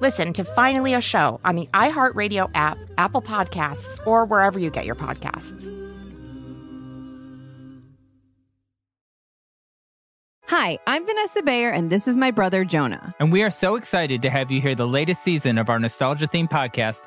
Listen to Finally a Show on the iHeartRadio app, Apple Podcasts, or wherever you get your podcasts. Hi, I'm Vanessa Bayer, and this is my brother Jonah. And we are so excited to have you hear the latest season of our nostalgia themed podcast,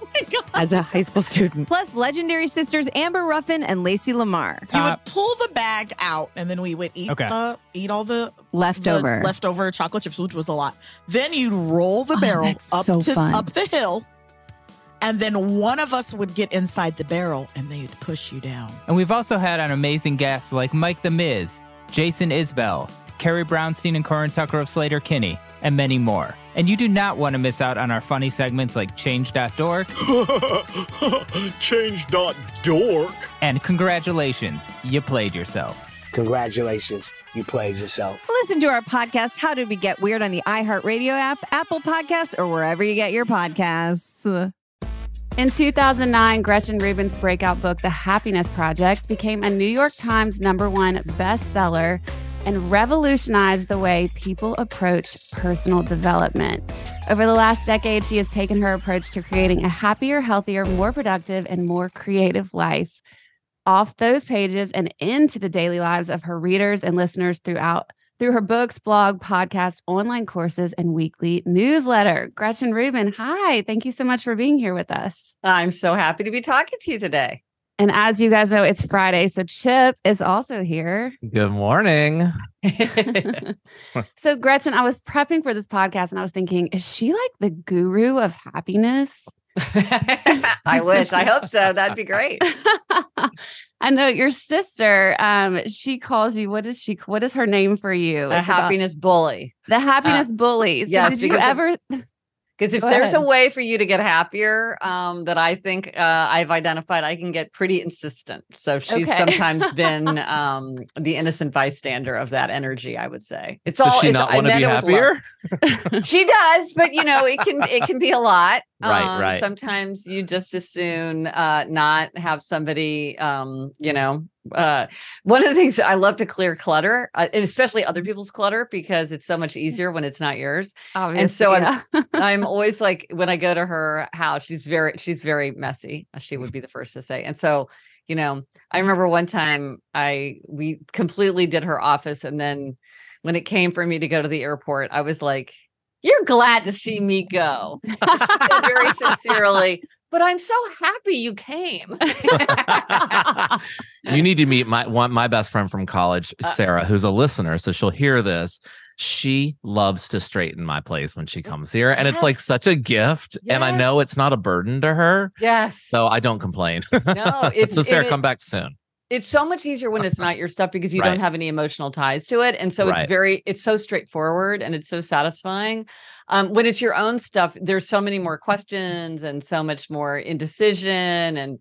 As a high school student. Plus, legendary sisters Amber Ruffin and Lacey Lamar. You would pull the bag out, and then we would eat Okay. the eat all the Leftover. the leftover chocolate chips, which was a lot. Then you'd roll the Oh, barrel that's up so to fun. up the hill, and then one of us would get inside the barrel, and they'd push you down. And we've also had on amazing guests like Mike the Miz, Jason Isbell, Carrie Brownstein and Corin Tucker of Sleater-Kinney, and many more. And you do not want to miss out on our funny segments like Change.dork Change.dork. and Congratulations, you played yourself. Congratulations, you played yourself. Listen to our podcast, How Did We Get Weird, on the iHeartRadio app, Apple Podcasts, or wherever you get your podcasts. In 2009, Gretchen Rubin's breakout book, The Happiness Project, became a New York Times number one bestseller and revolutionized the way people approach personal development. Over the last decade, she has taken her approach to creating a happier, healthier, more productive, and more creative life off those pages and into the daily lives of her readers and listeners throughout through her books, blog, podcast, online courses, and weekly newsletter. Gretchen Rubin, hi. Thank you so much for being here with us. I'm so happy to be talking to you today. And as you guys know, it's Friday. So Chip is also here. Good morning. so, Gretchen, I was prepping for this podcast and I was thinking, is she like the guru of happiness? I wish. I hope so. That'd be great. I know your sister, um, she calls you, what is she, what is her name for you? The It's about- happiness bully. the happiness bully. So yes, did you because if- ever, Because if Go there's a way for you to get happier, um, that I think uh, I've identified, I can get pretty insistent. So she's Okay. sometimes been um, the innocent bystander of that energy. I would say it's Does all. she it's, not want to be it with love. happier? she does, but you know, it can it can be a lot. Right, Um, right. Sometimes you just as soon uh, not have somebody, um, you know. Uh, one of the things I love to clear clutter, uh, and especially other people's clutter, because it's so much easier when it's not yours. obviously, And so yeah. I'm I'm always like when I go to her house, she's very she's very messy. uh, She would be the first to say. And so, you know, I remember one time I we completely did her office and then when it came for me to go to the airport, I was like, "You're glad to see me go." Very sincerely, but I'm so happy you came. you need to meet my one my best friend from college, Uh, Sarah, who's a listener, so she'll hear this. She loves to straighten my place when she comes here, and it's like such a gift. And I know it's not a burden to her, yes. so I don't complain. No, it's so Sarah, it- come back soon. it's so much easier when it's not your stuff because you Right. don't have any emotional ties to it and so Right. it's very it's so straightforward and it's so satisfying um, when it's your own stuff there's so many more questions and so much more indecision and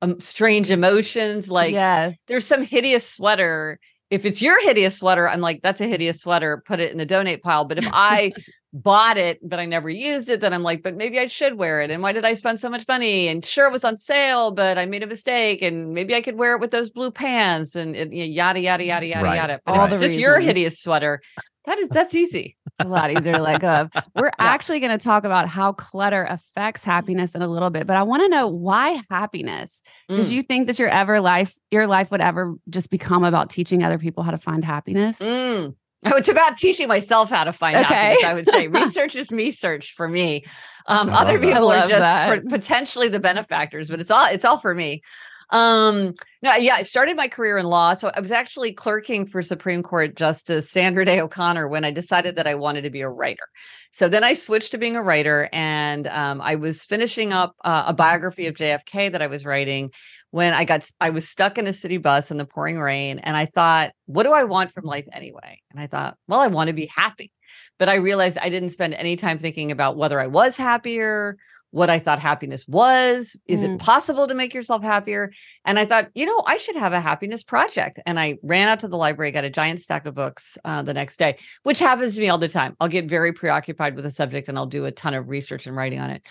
um, strange emotions like yes. there's some hideous sweater if it's your hideous sweater i'm like that's a hideous sweater put it in the donate pile but if i bought it, but I never used it. Then I'm like, but maybe I should wear it. And why did I spend so much money? And sure, it was on sale, but I made a mistake. And maybe I could wear it with those blue pants and, and you know, yada, yada, yada, yada, Right. yada. But All the it's just your hideous sweater. That is, that's easy. a lot easier to let go of. We're actually going to talk about how clutter affects happiness in a little bit, but I want to know why happiness. Did Mm. you think that your ever life, your life would ever just become about teaching other people how to find happiness? Mm. Oh, it's about teaching myself how to find Okay. happiness. I would say research is me search for me. Um, other love that. people are just that. potentially the benefactors, but it's all it's all for me. Um, no, yeah, I started my career in law, so I was actually clerking for Supreme Court Justice Sandra Day O'Connor when I decided that I wanted to be a writer. So then I switched to being a writer, and um, I was finishing up uh, a biography of JFK that I was writing when I got I was stuck in a city bus in the pouring rain and I thought, what do I want from life anyway? And I thought, well, I want to be happy. But I realized I didn't spend any time thinking about whether I was happier, what I thought happiness was. Is Mm. it possible to make yourself happier? And I thought, you know, I should have a happiness project. And I ran out to the library, got a giant stack of books uh, the next day, which happens to me all the time. I'll get very preoccupied with a subject and I'll do a ton of research and writing on it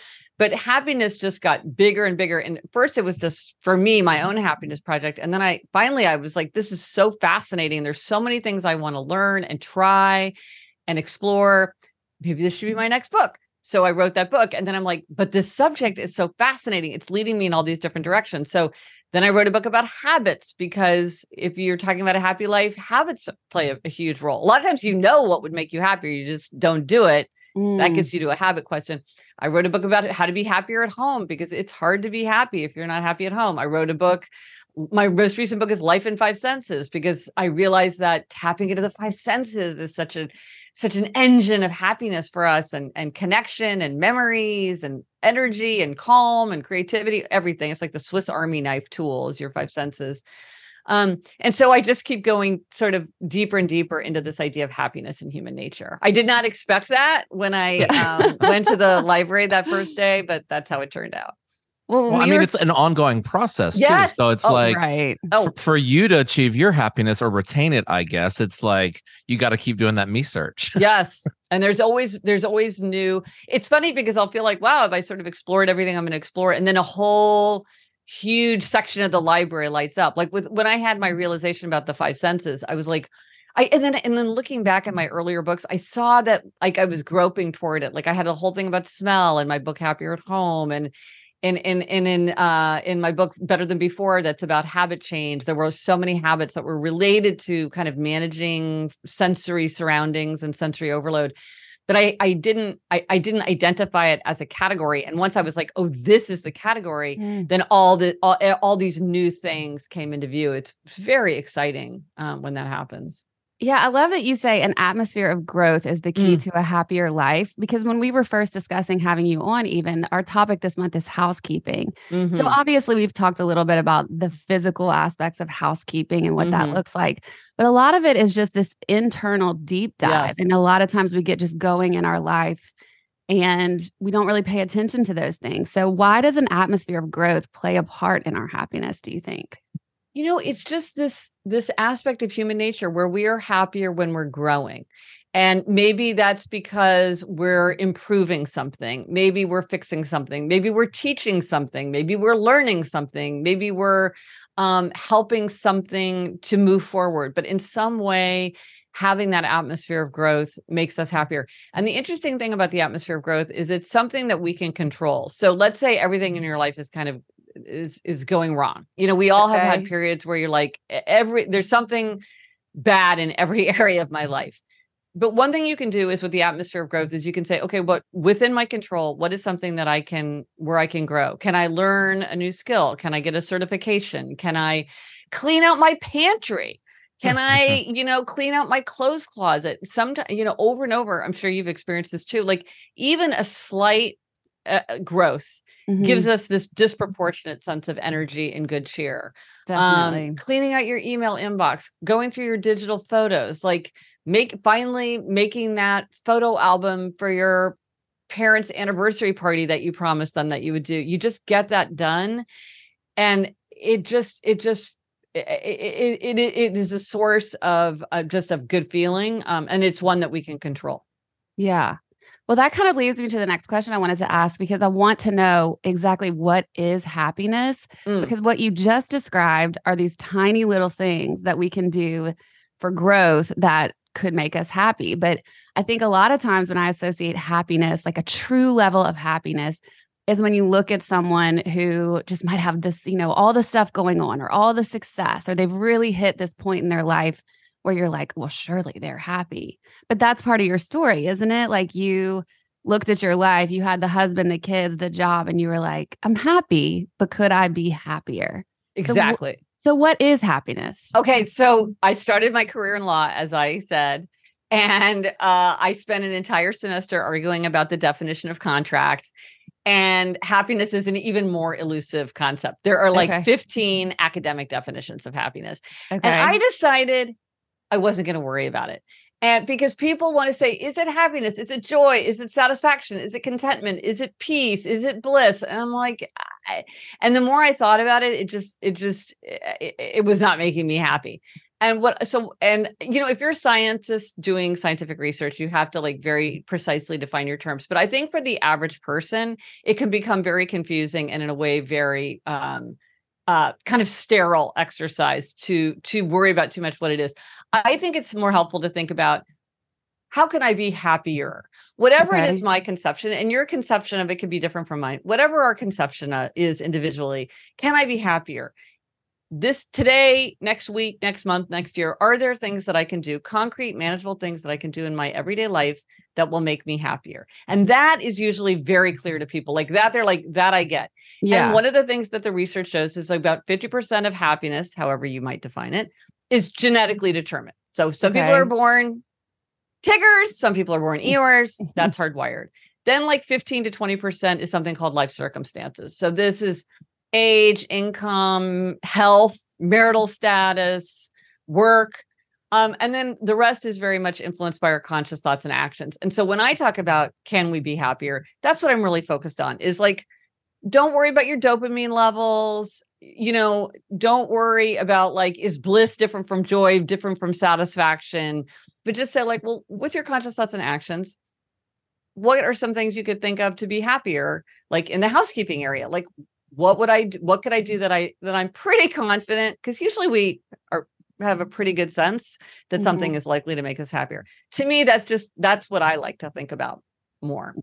but happiness just got bigger and bigger and first it was just for me my own happiness project and then i finally i was like this is so fascinating there's so many things i want to learn and try and explore maybe this should be my next book so i wrote that book and then i'm like but this subject is so fascinating it's leading me in all these different directions so then i wrote a book about habits because if you're talking about a happy life habits play a, a huge role a lot of times you know what would make you happier you just don't do it that Mm. gets you to a habit question. I wrote a book about how to be happier at home because it's hard to be happy if you're not happy at home. I wrote a book. My most recent book is Life in Five Senses because I realized that tapping into the five senses is such a such an engine of happiness for us and and connection and memories and energy and calm and creativity everything it's like the swiss army knife tools your five senses um, and so I just keep going sort of deeper and deeper into this idea of happiness and human nature. I did not expect that when I um, went to the library that first day, but that's how it turned out. Well, Well, I mean, were- it's an ongoing process Yes. too. So it's Oh, like right. Oh, for, for you to achieve your happiness or retain it, I guess it's like you got to keep doing that me search. yes. And there's always there's always new. It's funny because I'll feel like, wow, have I sort of explored everything I'm going to explore? And then a whole huge section of the library lights up. Like with when I had my realization about the five senses, I was like, I and then and then looking back at my earlier books, I saw that like I was groping toward it. Like I had a whole thing about smell in my book Happier at Home and and and and in uh in my book Better Than Before that's about habit change. There were so many habits that were related to kind of managing sensory surroundings and sensory overload. But I I didn't I, I didn't identify it as a category. And once I was like, oh, this is the category, Mm. then all the all, all these new things came into view. It's very exciting um, when that happens. Yeah, I love that you say an atmosphere of growth is the key Mm. to a happier life. Because when we were first discussing having you on, even our topic this month is housekeeping. So Mhm. obviously, we've talked a little bit about the physical aspects of housekeeping and what that Mhm. looks like. But a lot of it is just this internal deep dive. Yes. And a lot of times we get just going in our life and we don't really pay attention to those things. So, why does an atmosphere of growth play a part in our happiness, do you think? You know it's just this this aspect of human nature where we are happier when we're growing. And maybe that's because we're improving something. Maybe we're fixing something. Maybe we're teaching something. Maybe we're learning something. Maybe we're um, helping something to move forward. But in some way having that atmosphere of growth makes us happier. And the interesting thing about the atmosphere of growth is it's something that we can control. So let's say everything in your life is kind of is is going wrong. You know, we all have had periods where you're like every there's something bad in every area of my life. But one thing you can do is with the atmosphere of growth is you can say, okay, what within my control, what is something that I can where I can grow? Can I learn a new skill? Can I get a certification? Can I clean out my pantry? Can I, you know, clean out my clothes closet? Sometimes, you know, over and over, I'm sure you've experienced this too. Like even a slight uh, growth Mhm. gives us this disproportionate sense of energy and good cheer. Definitely. Um, cleaning out your email inbox, going through your digital photos, like make finally making that photo album for your parents' anniversary party that you promised them that you would do. You just get that done, and it just it just it it, it, it is a source of uh, just of good feeling, um, and it's one that we can control. Yeah. Well, that kind of leads me to the next question I wanted to ask because I want to know exactly what is happiness. Mm. Because what you just described are these tiny little things that we can do for growth that could make us happy. But I think a lot of times when I associate happiness, like a true level of happiness, is when you look at someone who just might have this, you know, all the stuff going on or all the success, or they've really hit this point in their life where you're like, well, surely they're happy. But that's part of your story, isn't it? Like you looked at your life, you had the husband, the kids, the job, and you were like, I'm happy, but could I be happier? So Exactly. So, what is happiness? Okay, so I started my career in law, as I said, and uh, I spent an entire semester arguing about the definition of contract. And happiness is an even more elusive concept. There are like Okay. 15 academic definitions of happiness. Okay. And I decided I wasn't going to worry about it. And because people want to say, is it happiness? Is it joy? Is it satisfaction? Is it contentment? Is it peace? Is it bliss? And I'm like, I, and the more I thought about it, it just, it just, it, it was not making me happy. And what, so, and, you know, if you're a scientist doing scientific research, you have to like very precisely define your terms. But I think for the average person, it can become very confusing and in a way, very, um, uh, kind of sterile exercise to to worry about too much what it is. I think it's more helpful to think about how can I be happier? Whatever it is, my conception, and your conception of it can be different from mine. Whatever our conception uh, is individually, can I be happier? This today, next week, next month, next year, are there things that I can do, concrete, manageable things that I can do in my everyday life that will make me happier? And that is usually very clear to people. Like that, they're like, that I get. Yeah. And one of the things that the research shows is about 50% of happiness, however you might define it, is genetically determined. So some people are born Tiggers, some people are born Eeyores. That's hardwired. Then, like 15 to 20% is something called life circumstances. So, this is age, income, health, marital status, work. Um, and then the rest is very much influenced by our conscious thoughts and actions. And so, when I talk about can we be happier, that's what I'm really focused on is like, don't worry about your dopamine levels you know don't worry about like is bliss different from joy different from satisfaction but just say like well with your conscious thoughts and actions what are some things you could think of to be happier like in the housekeeping area? Like what would i do, what could i do that i that i'm pretty confident? Because usually we are have a pretty good sense that something mm-hmm. is likely to make us happier. To me that's just that's what i like to think about more.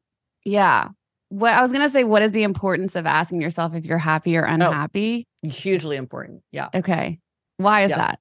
Yeah. What I was going to say, what is the importance of asking yourself if you're happy or oh. unhappy? Hugely important yeah Okay. Why is Yeah. that?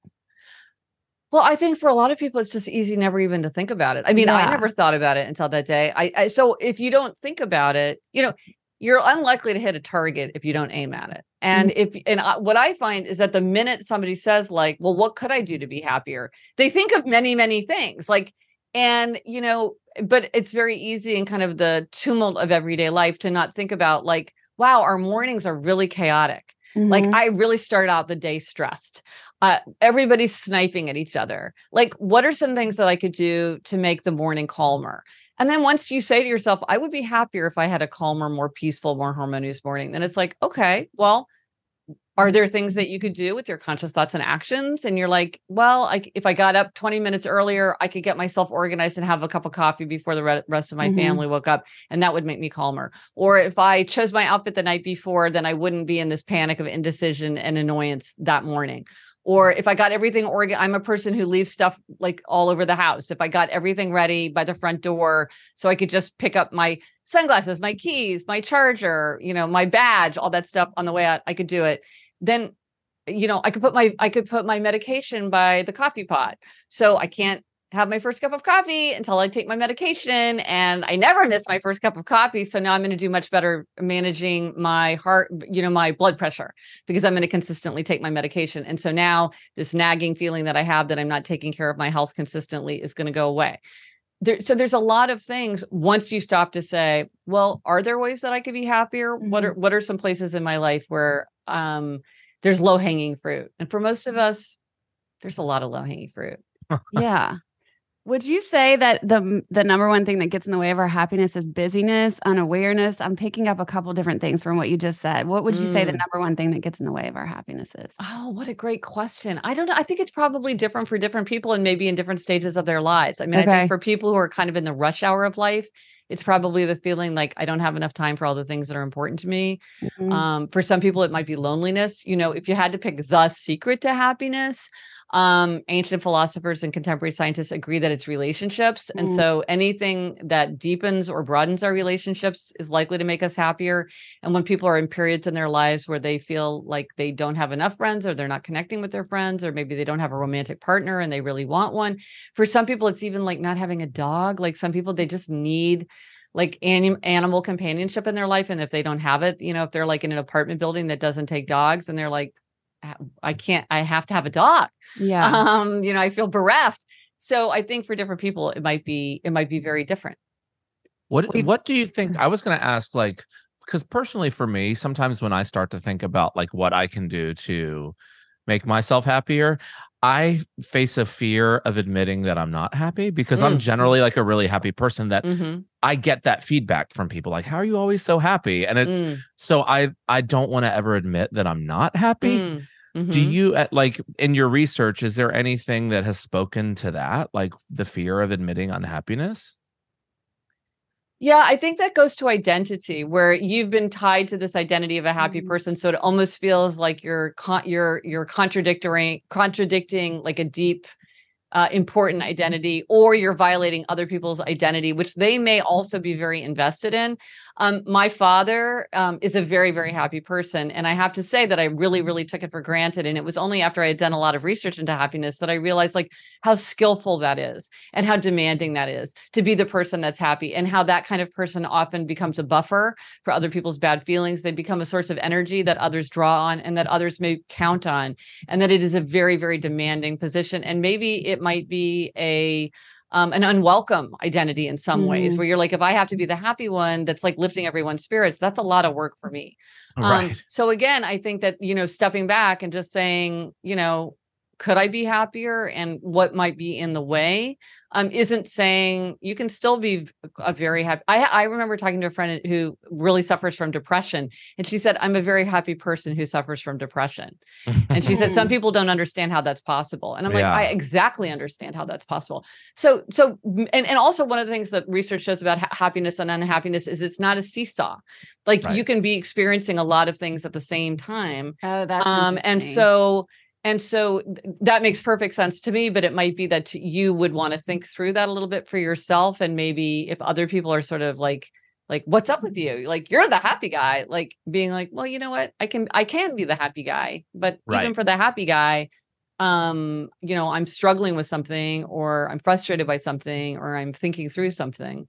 Well, I think for a lot of people, it's just easy never even to think about it. I mean, I never thought about it until that day. I, I so if you don't think about it, you know, you're unlikely to hit a target if you don't aim at it. And mm-hmm. if and I, what I find is that the minute somebody says like, "Well, what could I do to be happier?" They think of many, many things. Like, and you know, but it's very easy in kind of the tumult of everyday life to not think about like, "Wow, our mornings are really chaotic." Like Mhm. I really start out the day stressed. Uh, everybody's sniping at each other. Like, what are some things that I could do to make the morning calmer? And then once you say to yourself, I would be happier if I had a calmer, more peaceful, more harmonious morning, then it's like, okay, well, are there things that you could do with your conscious thoughts and actions? And you're like, well, I, if I got up 20 minutes earlier, I could get myself organized and have a cup of coffee before the re- rest of my Mhm. family woke up, and that would make me calmer. Or if I chose my outfit the night before, then I wouldn't be in this panic of indecision and annoyance that morning. Or if I got everything organ, I'm a person who leaves stuff like all over the house. If I got everything ready by the front door, so I could just pick up my sunglasses, my keys, my charger, you know, my badge, all that stuff on the way out, I could do it. Then, you know, I could put my I could put my medication by the coffee pot. So I can't have my first cup of coffee until I take my medication. And I never miss my first cup of coffee. So now I'm going to do much better managing my heart, you know, my blood pressure because I'm going to consistently take my medication. And so now this nagging feeling that I have that I'm not taking care of my health consistently is going to go away. There, so there's a lot of things once you stop to say, well, are there ways that I could be happier? What are mm-hmm. what are some places in my life where um there's low hanging fruit? And for most of us, there's a lot of low hanging fruit. yeah. Would you say that the the number one thing that gets in the way of our happiness is busyness, unawareness? I'm picking up a couple different things from what you just said. What would you say the Mm. number one thing that gets in the way of our happiness is? Oh, what a great question. I don't know. I think it's probably different for different people and maybe in different stages of their lives. I mean, I think for people who are kind of in the rush hour of life, it's probably the feeling like I don't have enough time for all the things that are important to me. Mhm. Um, for some people, it might be loneliness. You know, if you had to pick the secret to happiness, um, ancient philosophers and contemporary scientists agree that it's relationships. And Mm. so anything that deepens or broadens our relationships is likely to make us happier. And when people are in periods in their lives where they feel like they don't have enough friends or they're not connecting with their friends, or maybe they don't have a romantic partner and they really want one. For some people, it's even like not having a dog. Like some people, they just need like anim- animal companionship in their life. And if they don't have it, you know, if they're like in an apartment building that doesn't take dogs and they're like, "Ah, I can't, I have to have a dog. Yeah. Um, you know, I feel bereft. So I think for different people, it might be, it might be very different. What what do you think? I was going to ask like because personally for me, sometimes when I start to think about like what I can do to make myself happier, I face a fear of admitting that I'm not happy because I'm Mm. generally like a really happy person that Mhm. I get that feedback from people like how are you always so happy? And it's Mm. so I I don't want to ever admit that I'm not happy. Mm. Do Mhm. you at like in your research is there anything that has spoken to that like the fear of admitting unhappiness? Yeah, I think that goes to identity, where you've been tied to this identity of a happy mm-hmm. person, so it almost feels like you're con- you're you're contradicting contradicting like a deep, uh, important mm-hmm. identity, or you're violating other people's identity, which they may mm-hmm. also be very invested in. Um, my father um, is a very very happy person, and I have to say that I really really took it for granted, and it was only after I had done a lot of research into happiness that I realized like how skillful that is and how demanding that is to be the person that's happy and how that kind of person often becomes a buffer for other people's bad feelings. They become a source of energy that others draw on and that others may count on and that it is a very very demanding position and maybe it might be a um, an unwelcome identity in some ways Mm. where you're like if i have to be the happy one that's like lifting everyone's spirits that's a lot of work for me um, so again, I think that, you know, stepping back and just saying, you know, could I be happier and what might be in the way um, isn't saying you can still be a very happy. I, I remember talking to a friend who really suffers from depression, and she said, I'm a very happy person who suffers from depression. And she said, Some people don't understand how that's possible. And I'm like, I exactly understand how that's possible. So, so, and, and also one of the things that research shows about ha- happiness and unhappiness is it's not a seesaw. Like Right. you can be experiencing a lot of things at the same time. Oh, that's um, and so, and so th- that makes perfect sense to me, but it might be that you would want to think through that a little bit for yourself. And maybe if other people are sort of like, like, what's up with you? Like, you're the happy guy, like being like, well, you know what? I can, I can be the happy guy, but even for the happy guy, um, you know, I'm struggling with something or I'm frustrated by something or I'm thinking through something.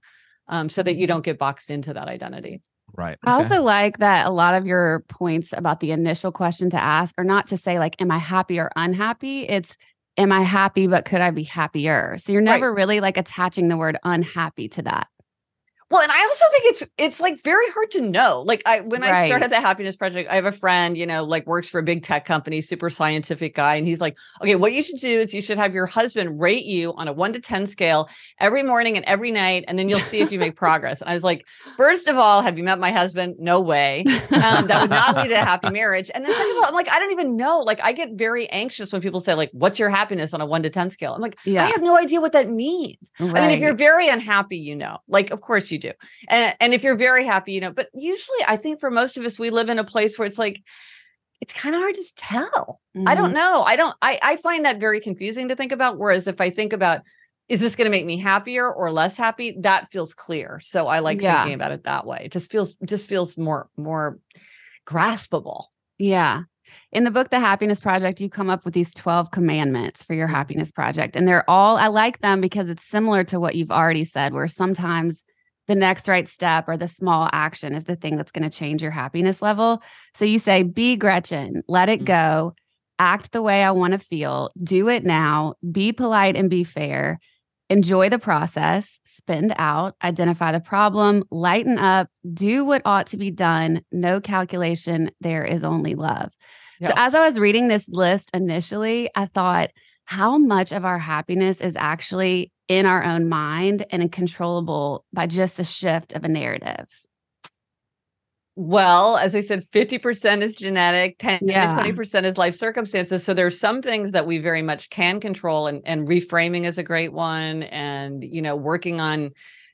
Um, so that you don't get boxed into that identity. Right. I also like that a lot of your points about the initial question to ask are not to say like, am I happy or unhappy? It's am I happy, but could I be happier? So you're never really like attaching the word unhappy to that. Well, and I also think it's it's like very hard to know. Like I when I started the happiness project, I have a friend, you know, like works for a big tech company, super scientific guy, and he's like, "Okay, what you should do is you should have your husband rate you on a 1 to 10 scale every morning and every night and then you'll see if you make progress." And I was like, first of all, have you met my husband? No way. Um, that would not lead to a happy marriage. And then second of all, I'm like, I don't even know. Like I get very anxious when people say like, "What's your happiness on a 1 to 10 scale?" I'm like, Yeah. I have no idea what that means. I mean, if you're very unhappy, you know, like of course you do. And and if you're very happy, you know, but usually I think for most of us, we live in a place where it's like, it's kind of hard to tell. I don't Mhm. know. I don't, I, I find that very confusing to think about. Whereas if I think about, is this going to make me happier or less happy? That feels clear. So I like Yeah. thinking about it that way. It just feels, just feels more, more graspable. Yeah. In the book, The Happiness Project, you come up with these 12 commandments for your Mm-hmm. happiness project. And they're all, I like them because it's similar to what you've already said, where sometimes the next right step or the small action is the thing that's going to change your happiness level. So you say, be Gretchen, let Mm-hmm. it go, act the way I want to feel, do it now, be polite and be fair, enjoy the process, spend out, identify the problem, lighten up, do what ought to be done, no calculation, there is only love. So as I was reading this list initially, I thought how much of our happiness is actually in our own mind and controllable by just the shift of a narrative? Well, as I said, 50% is genetic, 10 Yeah. to 20% is life circumstances. So there's some things that we very much can control and, and reframing is a great one. And, you know, working on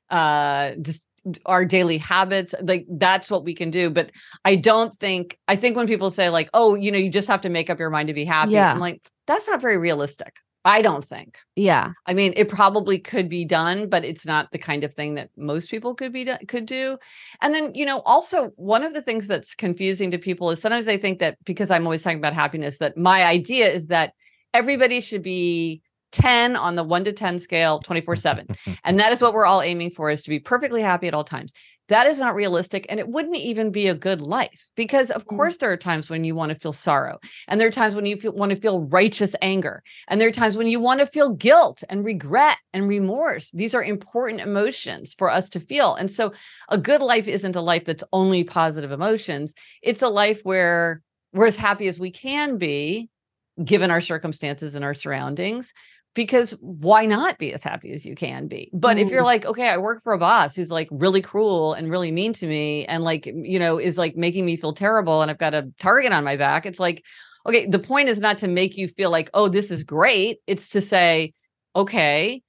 uh just our daily habits, like that's what we can do. But I don't think I think when people say, like, oh, you know, you just have to make up your mind to be happy. Yeah. I'm like, that's not very realistic. I don't think. Yeah. I mean, it probably could be done, but it's not the kind of thing that most people could be do- could do. And then, you know, also one of the things that's confusing to people is sometimes they think that because I'm always talking about happiness, that my idea is that everybody should be 10 on the 1 to 10 scale 24/7. and that is what we're all aiming for is to be perfectly happy at all times. That is not realistic and it wouldn't even be a good life because of mm. course there are times when you want to feel sorrow and there are times when you feel, want to feel righteous anger and there are times when you want to feel guilt and regret and remorse. These are important emotions for us to feel. And so a good life isn't a life that's only positive emotions. It's a life where we're as happy as we can be given our circumstances and our surroundings because why not be as happy as you can be but if you're Mm. like okay i work for a boss who's like really cruel and really mean to me and like you know is like making me feel terrible and i've got a target on my back it's like okay the point is not to make you feel like oh this is great it's to say okay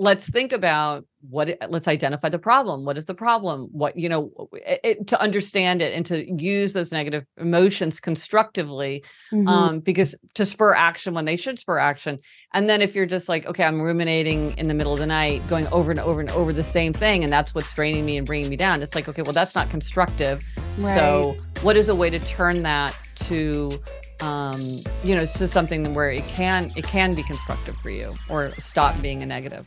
let's think about what it- let's identify the problem. What is the problem? What you know it, it- to understand it and to use those negative emotions constructively Mhm. um because to spur action when they should spur action. And then if you're just like okay i'm ruminating in the middle of the night going over and over and over the same thing and that's what's draining me and bringing me down it's like okay well that's not constructive. So what is a way to turn that to um you know to something where it can it can be constructive for you or stop being a negative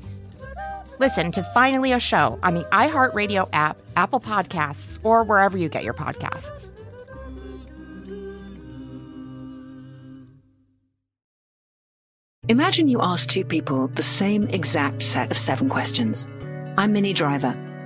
Listen to Finally a Show on the iHeartRadio app, Apple Podcasts, or wherever you get your podcasts. Imagine you ask two people the same exact set of seven questions. I'm Minnie Driver,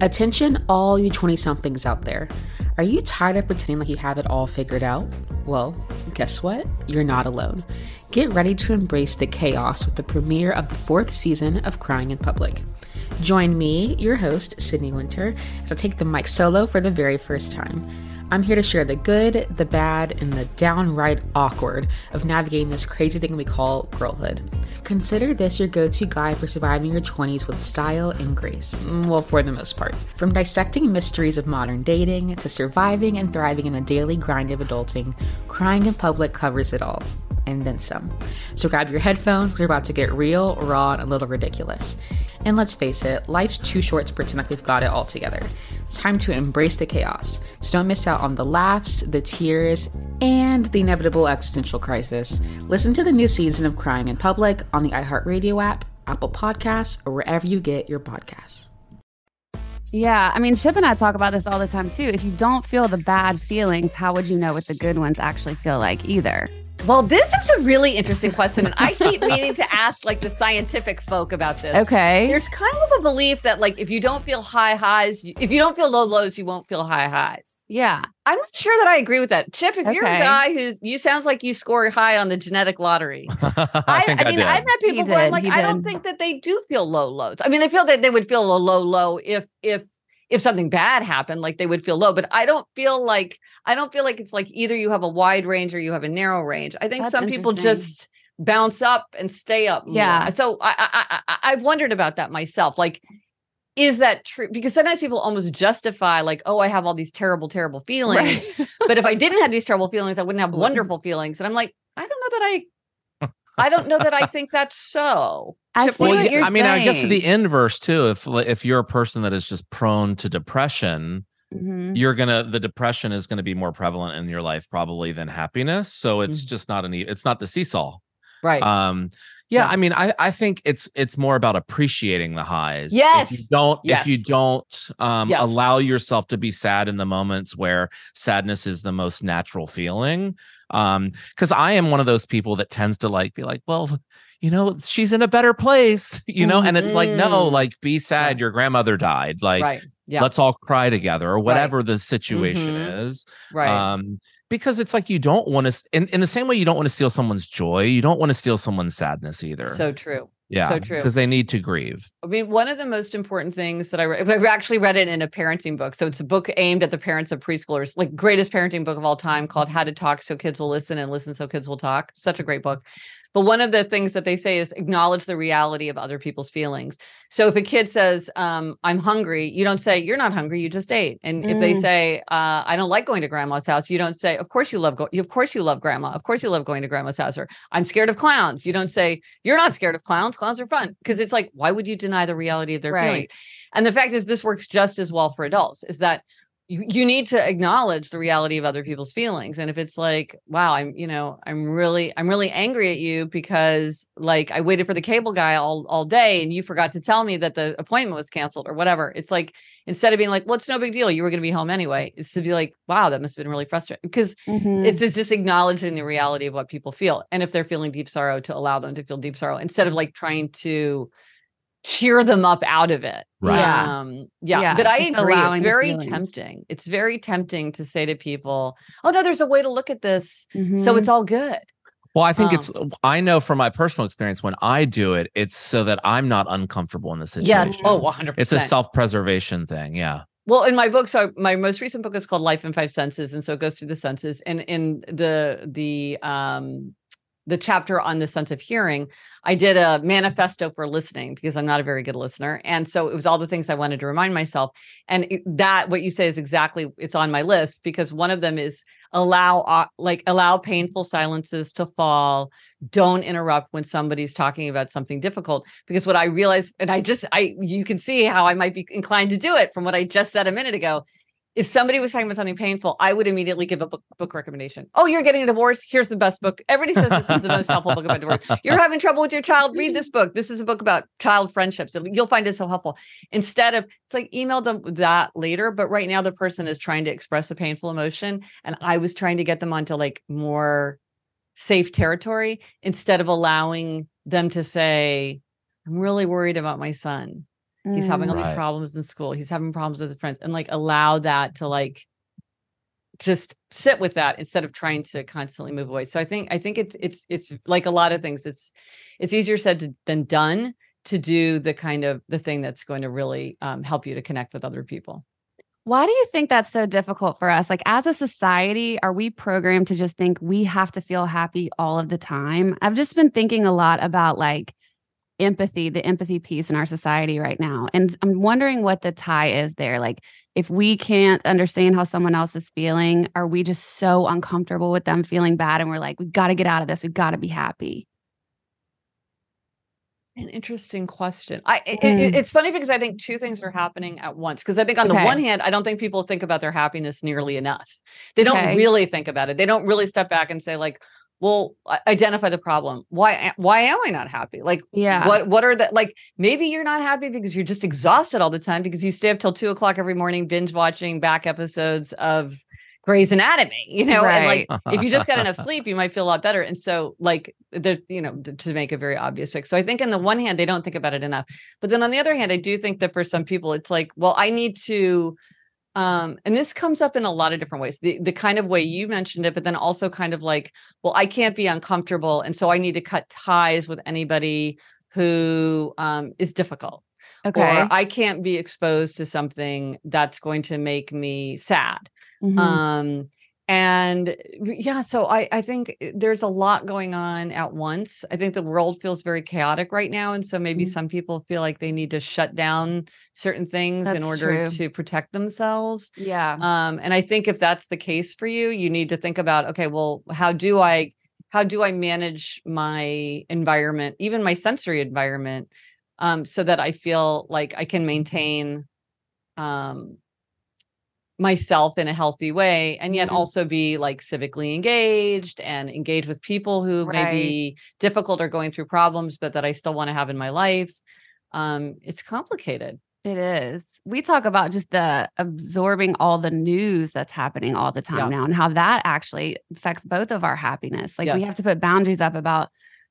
Attention, all you 20 somethings out there. Are you tired of pretending like you have it all figured out? Well, guess what? You're not alone. Get ready to embrace the chaos with the premiere of the fourth season of Crying in Public. Join me, your host, Sydney Winter, as I take the mic solo for the very first time. I'm here to share the good, the bad, and the downright awkward of navigating this crazy thing we call girlhood. Consider this your go to guide for surviving your 20s with style and grace. Mm, Well, for the most part. From dissecting mysteries of modern dating to surviving and thriving in the daily grind of adulting, Crying in Public covers it all. And then some. So grab your headphones, we're about to get real, raw, and a little ridiculous. And let's face it, life's too short to pretend like we've got it all together. It's time to embrace the chaos. So don't miss out on the laughs, the tears, and the inevitable existential crisis. Listen to the new season of Crying in Public on the iHeartRadio app, Apple Podcasts, or wherever you get your podcasts. Yeah, I mean, Chip and I talk about this all the time too. If you don't feel the bad feelings, how would you know what the good ones actually feel like either? Well, this is a really interesting question, and I keep meaning to ask like the scientific folk about this. Okay. There's kind of a belief that like if you don't feel high highs, if you don't feel low lows, you won't feel high highs. Yeah. I'm not sure that I agree with that. Chip, if you're a guy who's you sounds like you score high on the genetic lottery. I, think I, I mean, did. I've met people He where I'm like, he I don't think that they do feel low lows. I mean, they feel that they would feel a low low if if if something bad happened, like they would feel low. But I don't feel like I don't feel like it's like either you have a wide range or you have a narrow range. I think That's some people just bounce up and stay up. more. Yeah. So I, I I I've wondered about that myself. Like, is that true? Because sometimes people almost justify like, oh, I have all these terrible, terrible feelings. but if I didn't have these terrible feelings, I wouldn't have wonderful feelings. And I'm like, I don't know that I I don't know that I think that's so. I Chip, see what what you- you're I mean, I guess saying. the inverse too. If if you're a person that is just prone to depression, Mhm. you're gonna the depression is gonna be more prevalent in your life probably than happiness. So it's just not an e- it's not the seesaw. Right. Um. Yeah, I mean, I I think it's it's more about appreciating the highs. If you Yes. don't if you don't um Yes. allow yourself to be sad in the moments where sadness is the most natural feeling. Um, because I am one of those people that tends to like be like, well, you know, she's in a better place, you know, and it's like, no, Mm. like be sad, your grandmother died. Like right. Yeah. let's all cry together or whatever the situation Mhm. is Right. um because it's like you don't want to in, in the same way you don't want to steal someone's joy you don't want to steal someone's sadness either so true. yeah So true. because they need to grieve I mean, one of the most important things that I read, I've actually read it in a parenting book. So it's a book aimed at the parents of preschoolers, like greatest parenting book of all time called How to Talk So Kids Will Listen and Listen So Kids Will Talk. Such a great book. But one of the things that they say is acknowledge the reality of other people's feelings. So if a kid says, um, I'm hungry, you don't say, You're not hungry, you just ate. And if they Mm. say, uh, I don't like going to grandma's house, you don't say, Of course you love go- of course you love grandma. Of course you love going to grandma's house. Or I'm scared of clowns. You don't say, You're not scared of clowns. Clowns are fun. Because it's like, why would you deny the reality of their feelings? And the fact is, this works just as well for adults. Is that you, you need to acknowledge the reality of other people's feelings. And if it's like, wow, I'm, you know, I'm really, I'm really angry at you because like I waited for the cable guy all all day and you forgot to tell me that the appointment was canceled or whatever. It's like instead of being like, well, it's no big deal. You were going to be home anyway. It's to be like, wow, that must have been really frustrating because Mhm. it's, it's just acknowledging the reality of what people feel. And if they're feeling deep sorrow, to allow them to feel deep sorrow instead of like trying to cheer them up out of it. Right. Yeah. Um, yeah. Yeah, But I just agree. It's very tempting. It's very tempting to say to people, oh, no, there's a way to look at this. So Mhm. it's all good. well i think Um, it's i know from my personal experience when i do it it's so that i'm not uncomfortable in the situation Yes. Oh, 100%. it's a self-preservation thing yeah Well, in my book, so my most recent book is called Life in Five Senses, and so it goes through the senses. And in the the um the chapter on the sense of hearing, I did a manifesto for listening because I'm not a very good listener, and so it was all the things I wanted to remind myself. And that what you say is exactly it's on my list because one of them is allow uh, like allow painful silences to fall don't interrupt when somebody's talking about something difficult because what i realized and i just i you can see how i might be inclined to do it from what i just said a minute ago if somebody was talking about something painful i would immediately give a book, book recommendation. Oh you're getting a divorce? Here's the best book. Everybody says this is the most helpful book about divorce. You're having trouble with your child? Read this mm-hmm. book. This is a book about child friendships. You'll find it so helpful. Instead of it's like email them that later but right now the person is trying to express a painful emotion and i was trying to get them onto like more safe territory instead of allowing them to say i'm really worried about my son he's having all these problems in school. He's having problems with his friends and like allow that to like just sit with that instead of trying to constantly move away. So i think i think it's it's it's like a lot of things it's it's easier said to, than done to do the kind of the thing that's going to really um, help you to connect with other people. Why do you think that's so difficult for us? Like, as a society, are we programmed to just think we have to feel happy all of the time? I've just been thinking a lot about like empathy, the empathy piece in our society right now. And I'm wondering what the tie is there. Like, if we can't understand how someone else is feeling, are we just so uncomfortable with them feeling bad and we're like, we've got to get out of this, we've got to be happy? An interesting question. I it, Mm. it- it's funny because I think two things are happening at once. Because I think on the one hand, I don't think people think about their happiness nearly enough. They don't Okay. really think about it. They don't really step back and say like, "Well, uh, identify the problem. Why? Why am I not happy? Like, Yeah. what? What are the like? Maybe you're not happy because you're just exhausted all the time because you stay up till two o'clock every morning binge watching back episodes of Grey's Anatomy. You know, and like if you just got enough sleep, you might feel a lot better. And so, like, there, you know, to make a very obvious fix. So I think on the one hand, they don't think about it enough. But then on the other hand, I do think that for some people, it's like, well, I need to um and this comes up in a lot of different ways the the kind of way you mentioned it but then also kind of like well i can't be uncomfortable and so i need to cut ties with anybody who um is difficult Okay. or i can't be exposed to something that's going to make me sad Mhm. um and yeah so i i think eh, there's a lot going on at once i think the world feels very chaotic right now and so maybe Mhm. some people feel like they need to shut down certain things in order true. to protect themselves Yeah. um and i think if that's the case for you you need to think about okay well how do i how do i manage my environment even my sensory environment um so that i feel like i can maintain um myself in a healthy way and yet Mhm. also be like civically engaged and engage with people who may be difficult or going through problems but that I still want to have in my life um it's complicated It is. We talk about just the absorbing all the news that's happening all the time Yeah. now and how that actually affects both of our happiness. Like we have to put boundaries up about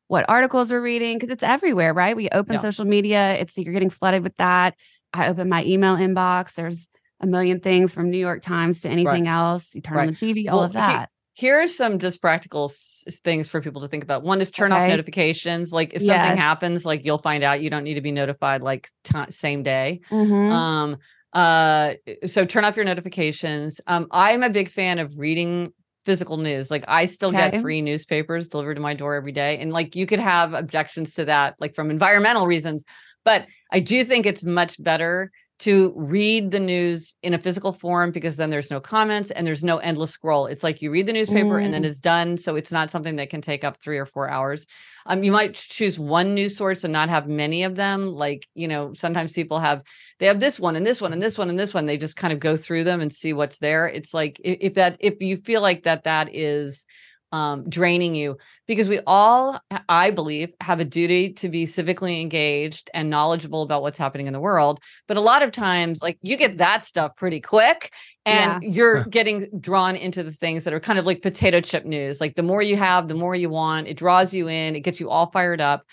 what articles we're reading because it's everywhere, right? We open Yeah. social media, it's you're getting flooded with that. I open my email inbox, there's a million things from New York Times to anything else. You turn on the TV, all Well, of he- that. here are some just practical s- things for people to think about. One is turn off notifications. Like if something Yes. happens, like you'll find out you don't need to be notified like ti same day. Mhm. Um uh so turn off your notifications. Um I'm a big fan of reading physical news. Like I still Okay. get free newspapers delivered to my door every day and like you could have objections to that like from environmental reasons, but I do think it's much better to read the news in a physical form because then there's no comments and there's no endless scroll. It's like you read the newspaper and then Mm. it's done. So it's not something that can take up three or four hours. Um, you might choose one news source and not have many of them. Like, you know, sometimes people have they have this one and this one and this one and this one. They just kind of go through them and see what's there. It's like if that if you feel like that that is um draining you because we all i believe have a duty to be civically engaged and knowledgeable about what's happening in the world but a lot of times like you get that stuff pretty quick and you're getting drawn into the things that are kind of like potato chip news like the more you have the more you want it draws you in it gets you all fired up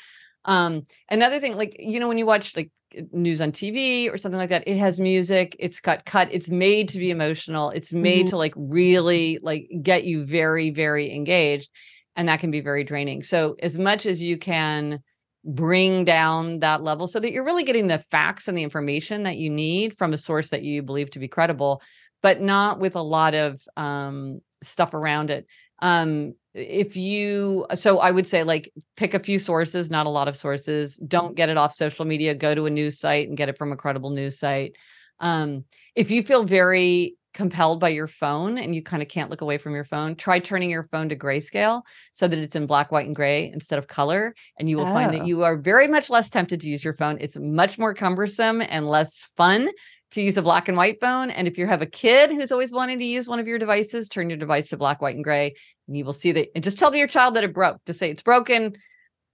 um another thing like you know when you watch like news on tv or something like that it has music it's cut cut it's made to be emotional it's made Mhm. to like really like get you very very engaged and that can be very draining so as much as you can bring down that level so that you're really getting the facts and the information that you need from a source that you believe to be credible but not with a lot of um stuff around it um if you so i would say like pick a few sources not a lot of sources. Don't get it off social media. Go to a news site and get it from a credible news site. Um if you feel very compelled by your phone and you kind of can't look away from your phone try turning your phone to grayscale so that it's in black white and gray instead of color and you will find that Oh. you are very much less tempted to use your phone. It's much more cumbersome and less fun to use a black and white phone. And if you have a kid who's always wanting to use one of your devices turn your device to black white and gray and you will see that and just tell your child that it broke just say it's broken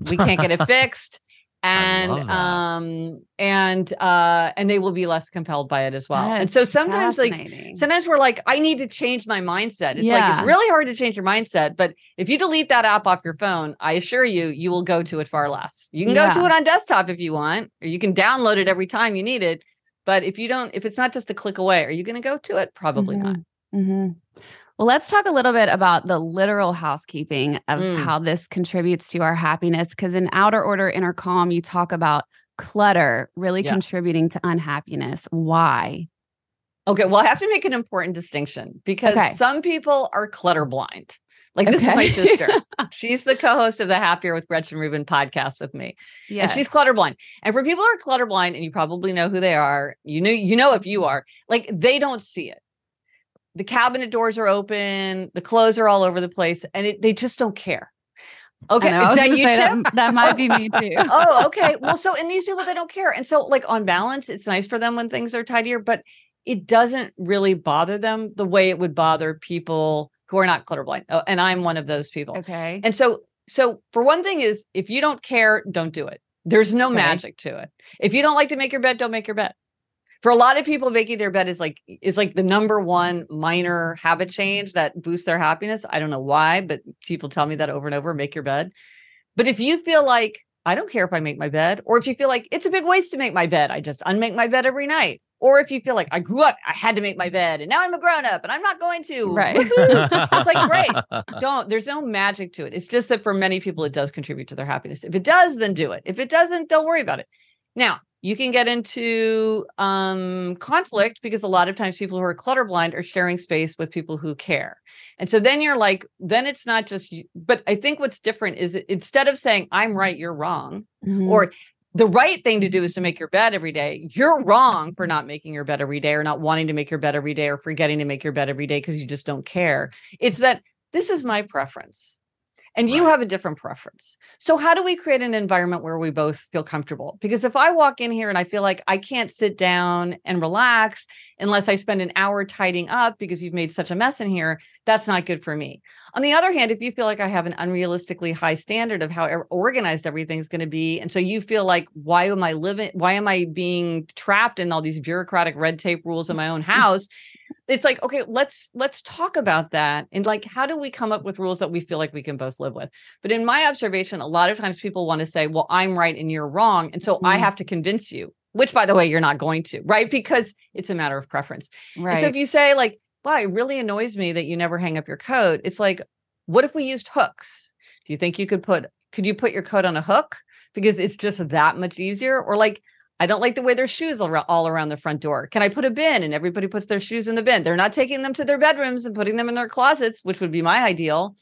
we can't get it fixed. And um and uh and they will be less compelled by it as well. And so sometimes like sometimes we're like i need to change my mindset. It's like it's really hard to change your mindset but if you delete that app off your phone i assure you you will go to it far less. You can go to it on desktop if you want or you can download it every time you need it but if you don't if it's not just a click away are you going to go to it probably not Mm-hmm. Well, let's talk a little bit about the literal housekeeping of Mm. how this contributes to our happiness. Because in Outer Order Inner Calm, you talk about clutter really Yeah. contributing to unhappiness. Why? Okay, well, I have to make an important distinction because Okay. some people are clutter blind. Like this is my sister. she's the co-host of the Happier with Gretchen Rubin podcast with me. Yeah. And she's clutterblind. And for people who are clutterblind, and you probably know who they are, you know, you know if you mm-hmm. are, like they don't see it. The cabinet doors are open, the clothes are all over the place, and it, they just don't care. Okay, know, is that you, that- Chip? that might be me too. oh, okay. Well, so in these people they don't care, and so like on balance, it's nice for them when things are tidier, but it doesn't really bother them the way it would bother people who are not clutterblind. Oh, and I'm one of those people. Okay. And so, so for one thing is if you don't care, don't do it. There's no Okay. magic to it. If you don't like to make your bed, don't make your bed. For a lot of people, making their bed is like is like the number one minor habit change that boosts their happiness. I don't know why, but people tell me that over and over. Make your bed. But if you feel like I don't care if I make my bed, or if you feel like it's a big waste to make my bed, I just unmake my bed every night. Or if you feel like I grew up, I had to make my bed, and now I'm a grown up and I'm not going to. Right. It's like great. Don't. There's no magic to it. It's just that for many people, it does contribute to their happiness. If it does, then do it. If it doesn't, don't worry about it. Now you can get into um, conflict because a lot of times people who are clutterblind are sharing space with people who care. And so then you're like, then it's not just you. But I think what's different is instead of saying, I'm right, you're wrong, Mhm. or the right thing to do is to make your bed every day. You're wrong for not making your bed every day or not wanting to make your bed every day or forgetting to make your bed every day because you just don't care. It's that this is my preference and you have a different preference. So, how do we create an environment where we both feel comfortable? Because if I walk in here and I feel like I can't sit down and relax unless I spend an hour tidying up because you've made such a mess in here, that's not good for me. On the other hand, if you feel like I have an unrealistically high standard of how organized everything's going to be, and so you feel like, why am I living? Why am I being trapped in all these bureaucratic red tape rules in my own house? It's like, okay, let's let's talk about that and like, how do we come up with rules that we feel like we can both live with? But in my observation, a lot of times people want to say, well, I'm right and you're wrong, and so I Mhm. have to convince you. Which, by the way, you're not going to, right? Because it's a matter of preference. And so if you say like, wow, it really annoys me that you never hang up your coat, it's like, what if we used hooks? Do you think you could put could you put your coat on a hook? Because it's just that much easier. Or like, I don't like the way their shoes are all around the front door. Can I put a bin and everybody puts their shoes in the bin? They're not taking them to their bedrooms and putting them in their closets, which would be my ideal.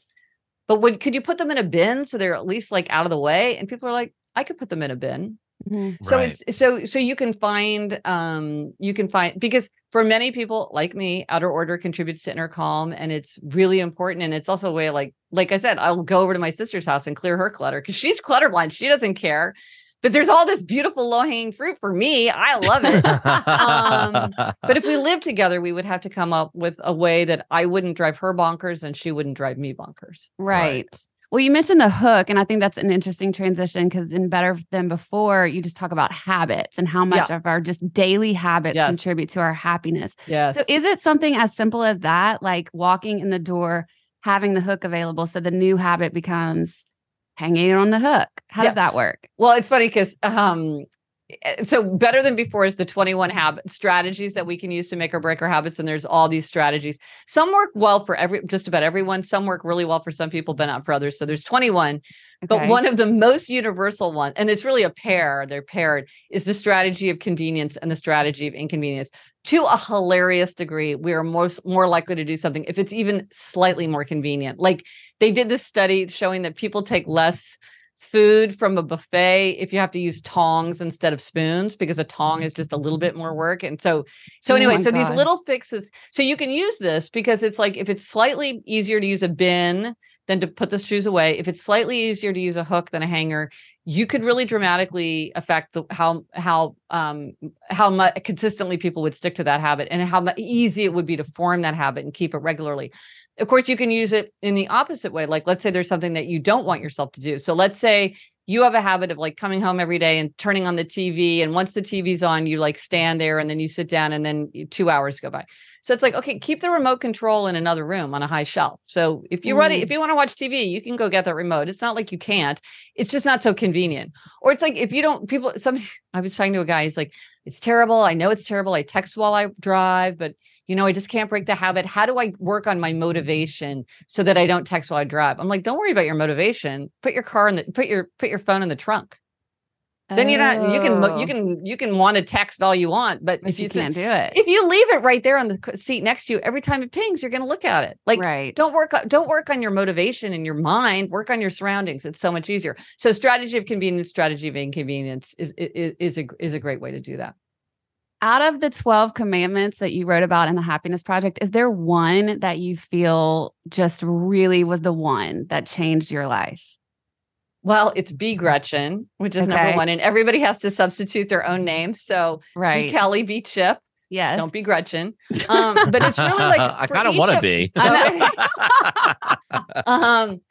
But would could you put them in a bin so they're at least like out of the way? And people are like, I could put them in a bin. Mhm. So Right. it's so so you can find um you can find because for many people like me, outer order contributes to inner calm and it's really important. And it's also a way like like I said, I'll go over to my sister's house and clear her clutter because she's clutterblind. She doesn't care. But there's all this beautiful low-hanging fruit for me. I love it. um, but if we lived together, we would have to come up with a way that I wouldn't drive her bonkers and she wouldn't drive me bonkers. Right. Well, you mentioned the hook, and I think that's an interesting transition because in Better Than Before, you just talk about habits and how much Yeah. of our just daily habits Yes. contribute to our happiness. Yes. So, is it something as simple as that, like walking in the door, having the hook available, so the new habit becomes hanging it on the hook? How Yeah. does that work? Well, it's funny because um Eh, so better than before is the 21 habit strategies that we can use to make or break our habits and there's all these strategies. Some work well for every just about everyone. Some work really well for some people but not for others. So there's 21 but one of the most universal one and it's really a pair they're paired is the strategy of convenience and the strategy of inconvenience. To a hilarious degree we are most more likely to do something if it's even slightly more convenient. Like they did this study showing that people take less food from a buffet if you have to use tongs instead of spoons because a tong is just a little bit more work. And so so Oh anyway my so these little fixes so you can use this because it's like if it's slightly easier to use a bin than to put the shoes away if it's slightly easier to use a hook than a hanger you could really dramatically affect the how how um how much consistently people would stick to that habit and how easy it would be to form that habit and keep it regularly of course you can use it in the opposite way like let's say there's something that you don't want yourself to do so let's say you have a habit of like coming home every day and turning on the TV and once the TV's on you like stand there and then you sit down and then 2 hours go by. So it's like okay, keep the remote control in another room on a high shelf. So if you're ready Mm. if you want to watch TV, you can go get that remote. It's not like you can't. It's just not so convenient. Or it's like if you don't people somebody I was talking to a guy he's like it's terrible. I know it's terrible. I text while I drive, but you know, I just can't break the habit. How do I work on my motivation so that I don't text while I drive? I'm like, don't worry about your motivation. Put your car in the put your put your phone in the trunk. Then you're not you can Oh. you can you can want to text all you want but, But if you you, can't do it. if you leave it right there on the seat next to you every time it pings you're going to look at it like Right. don't work on, don't work on your motivation and your mind work on your surroundings it's so much easier so strategy of convenience strategy of inconvenience is is, is a is a great way to do that Out of the 12 commandments that you wrote about in the Happiness Project, is there one that you feel just really was the one that changed your life? Well it's be gretchen which is number one and everybody has to substitute their own name. So Right. be kelly be chip. Yes. don't be gretchen. Um but it's really like I kinda wanna be. Um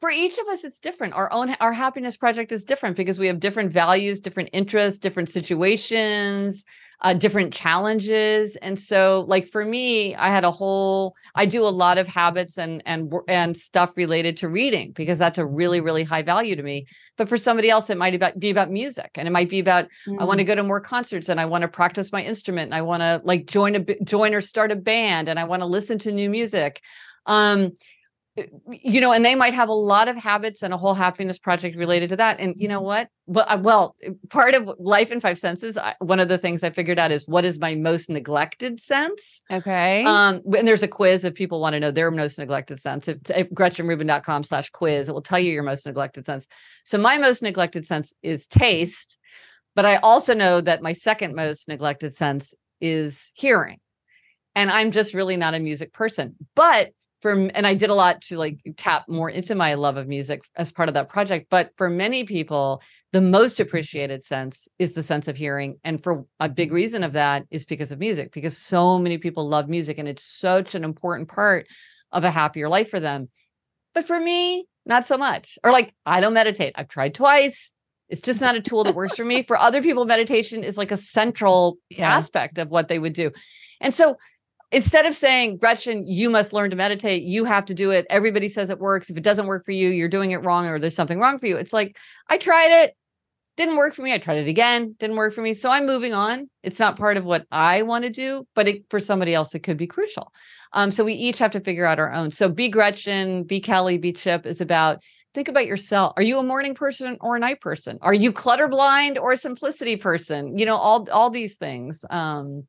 for each of us it's different. Our own our happiness project is different because we have different values different interests different situations uh, different challenges. And so like for me i had a whole i do a lot of habits and and and stuff related to reading because that's a really really high value to me. But for somebody else it might about, be about music and it might be about i want to go to more concerts and i want to practice my instrument and i want to like join a join or start a band and i want to listen to new music. Um you know and they might have a lot of habits and a whole happiness project related to that. And you know what? But uh, well part of life in five senses I, one of the things i figured out is what is my most neglected sense? Okay. um and there's a quiz if people want to know their most neglected sense. If, if gretchenrubin.com slash quiz. It will tell you your most neglected sense. So my most neglected sense is taste but i also know that my second most neglected sense is hearing. And i'm just really not a music person but for and i did a lot to like tap more into my love of music as part of that project but for many people the most appreciated sense is the sense of hearing and for a big mm-hmm. reason of that is because of music because so many people love music and it's such an important part of a happier life for them. But for me not so much or like i don't meditate i've tried twice it's just not a tool that works for me. For other people meditation is like a central Yeah. aspect of what they would do. And so instead of saying gretchen you must learn to meditate. You have to do it. Everybody says it works. If it doesn't work for you you're doing it wrong or there's something wrong for you. It's like i tried it. Didn't work for me. I tried it again. Didn't work for me. So i'm moving on. It's not part of what i want to do but it, for somebody else it could be crucial. Um, so we each have to figure out our own. So be gretchen be kelly be chip is about think about yourself. Are you a morning person or a night person? Are you clutter blind or a simplicity person? You know all all these things. Um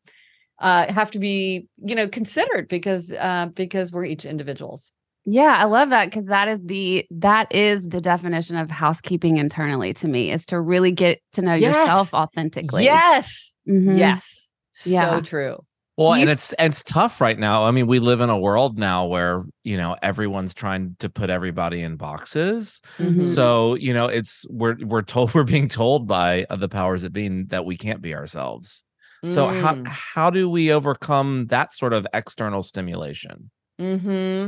uh have to be you know considered because uh because we're each individuals Yeah, I love that because that is the that is the definition of housekeeping internally to me is to really get to know Yes. yourself authentically. yes Mhm. yes Yeah. so true Well, Do and you- it's it's tough right now. I mean, we live in a world now where you know everyone's trying to put everybody in boxes. Mhm. So you know, it's we're we're told we're being told by uh, the powers that be that we can't be ourselves. So how Mm. how do we overcome that sort of external stimulation? Hmm.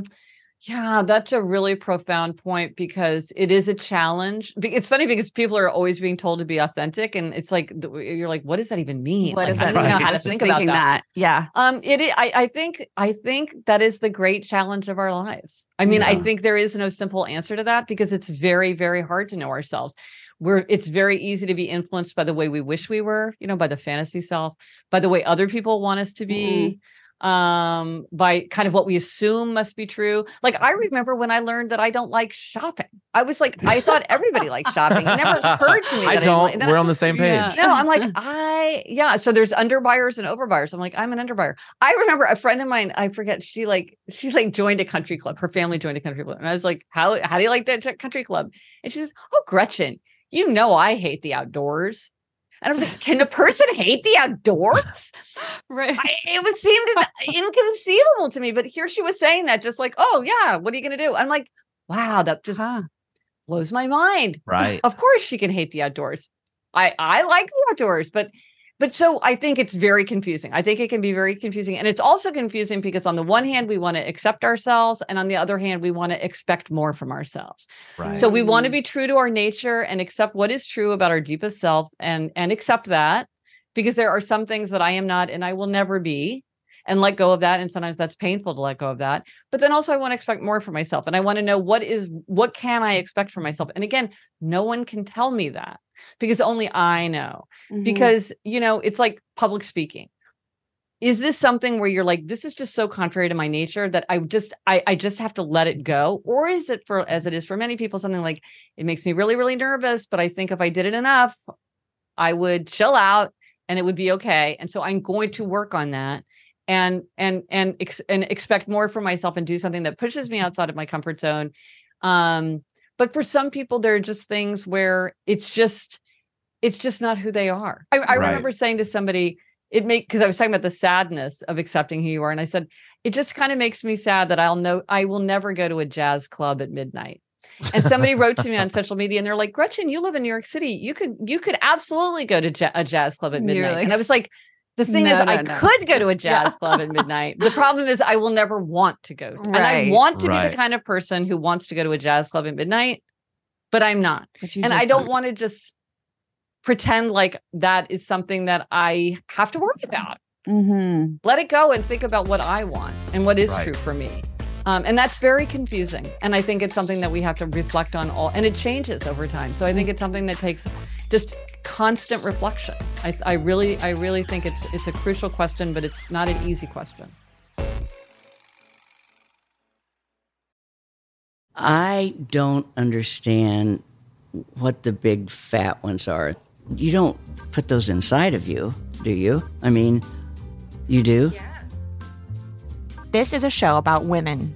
Yeah, that's a really profound point because it is a challenge. It's funny because people are always being told to be authentic, and it's like you're like, what does that even mean? What Like, does I that don't mean? know how to just think about that. that. Yeah. Um, it. i- I, I think. I think that is the great challenge of our lives. I mean, I think there is no simple answer to that because it's very, very hard to know ourselves. We're. It's very easy to be influenced by the way we wish we were. You know, by the fantasy self, by the way other people want us to be. um by kind of what we assume must be true like i remember when i learned that i don't like shopping i was like i thought everybody liked shopping it never occurred to me I that don't. didn't like- we're on the same page. no, I'm like, I yeah. So there's underbuyers and overbuyers. I'm like, I'm an underbuyer. I remember a friend of mine, I forget, she like she like joined a country club. Her family joined a country club. And I was like, How how do you like that country club? And she says, Oh, Gretchen, you know I hate the outdoors. And I was like, Can a person hate the outdoors? Right. I, it would seem inconceivable to me. But here she was saying that, just like, oh yeah, what are you gonna do? I'm like, wow, that just blows my mind. Right. Of course she can hate the outdoors. I I like the outdoors, but but so I think it's very confusing. I think it can be very confusing. And it's also confusing because on the one hand, we want to accept ourselves, and on the other hand, we want to expect more from ourselves. Right. So we want to be true to our nature and accept what is true about our deepest self and and accept that because there are some things that I am not and I will never be and let go of that and sometimes that's painful to let go of that but then also I want to expect more for myself and I want to know what is what can I expect from myself and again no one can tell me that because only I know Mhm. because you know it's like public speaking is this something where you're like this is just so contrary to my nature that i just I, I just have to let it go or is it for as it is for many people something like it makes me really really nervous but i think if i did it enough i would chill out and it would be okay and so i'm going to work on that and and and ex- and expect more from myself and do something that pushes me outside of my comfort zone um but for some people there are just things where it's just it's just not who they are i, I Right. remember saying to somebody it make because I was talking about the sadness of accepting who you are. And I said, it just kind of makes me sad that I'll know I will never go to a jazz club at midnight. And somebody wrote to me on social media and they're like, Gretchen, you live in New York City. You could you could absolutely go to ja- a jazz club at midnight. like, and I was like, the thing is, "No, no, I no." could go to a jazz club at midnight. The problem is I will never want to go. And I want to be the kind of person who wants to go to a jazz club at midnight, but I'm not. But And I don't want to just pretend like that is something that I have to worry about Mm-hmm. let it go and think about what I want and what is Right. true for me. Um, and that's very confusing. And I think it's something that we have to reflect on all, and it changes over time. So I think it's something that takes just constant reflection. I, I really, I really think it's it's a crucial question, but it's not an easy question. I don't understand what the big fat ones are. You don't put those inside of you, do you? I mean, you do? Yes. This is a show about women.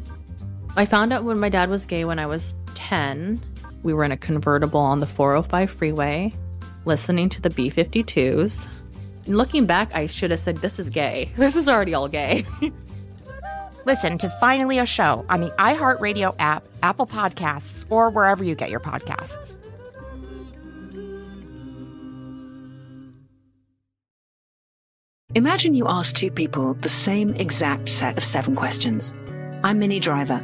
I found out when my dad was gay when I was 10. We were in a convertible on the 405 freeway, listening to the B 52s. And looking back, I should have said, This is gay. This is already all gay. Listen to Finally a Show on the iHeartRadio app, Apple Podcasts, or wherever you get your podcasts. Imagine you ask two people the same exact set of seven questions. I'm Minnie Driver,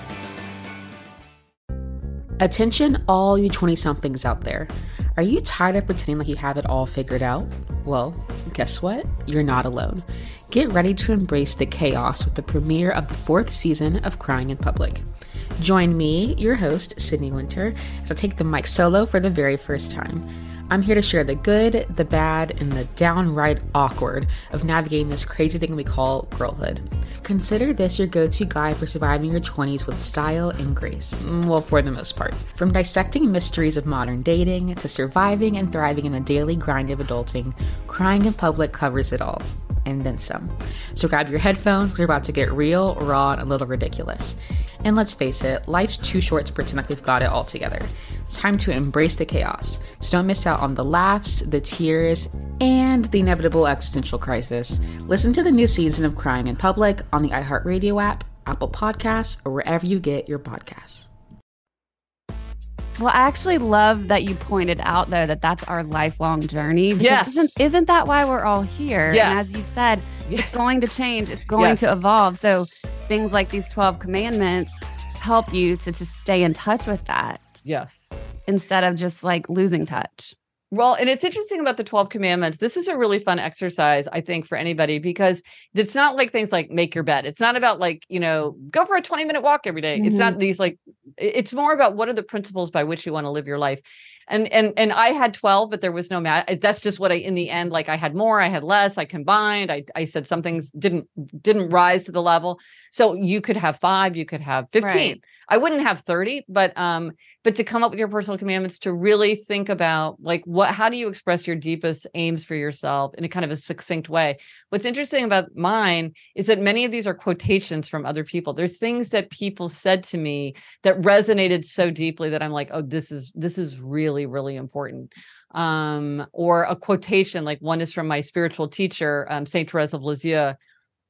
Attention, all you 20 somethings out there. Are you tired of pretending like you have it all figured out? Well, guess what? You're not alone. Get ready to embrace the chaos with the premiere of the fourth season of Crying in Public. Join me, your host, Sydney Winter, as I take the mic solo for the very first time. I'm here to share the good, the bad, and the downright awkward of navigating this crazy thing we call girlhood. Consider this your go to guide for surviving your 20s with style and grace. Mm, Well, for the most part. From dissecting mysteries of modern dating to surviving and thriving in the daily grind of adulting, Crying in Public covers it all. And then some. So grab your headphones, we're about to get real, raw, and a little ridiculous. And let's face it, life's too short to pretend like we've got it all together. It's time to embrace the chaos. So don't miss out on the laughs, the tears, and the inevitable existential crisis. Listen to the new season of Crying in Public on the iHeartRadio app, Apple Podcasts, or wherever you get your podcasts. Well, I actually love that you pointed out though that that's our lifelong journey. Yes. Isn't, isn't that why we're all here? And Yes. as you said, it's going to change. It's going to evolve. So things like these 12 commandments help you to just stay in touch with that Yes. instead of just like losing touch. Well, and it's interesting about the 12 commandments. This is a really fun exercise, I think, for anybody because it's not like things like make your bed. It's not about like, you know, go for a 20 minute walk every day. It's not Mhm. these like, it's more about what are the principles by which you want to live your life. And and and I had 12, but there was no math. That's just what I in the end, like I had more, I had less, I combined. I I said some things didn't didn't rise to the level. So you could have five, you could have 15. Right. I wouldn't have 30, but um, but to come up with your personal commandments to really think about like what how do you express your deepest aims for yourself in a kind of a succinct way. What's interesting about mine is that many of these are quotations from other people. They're things that people said to me that resonated so deeply that I'm like, oh, this is this is really, really important. Um, or a quotation, like one is from my spiritual teacher, um, Saint Therese of Lisieux.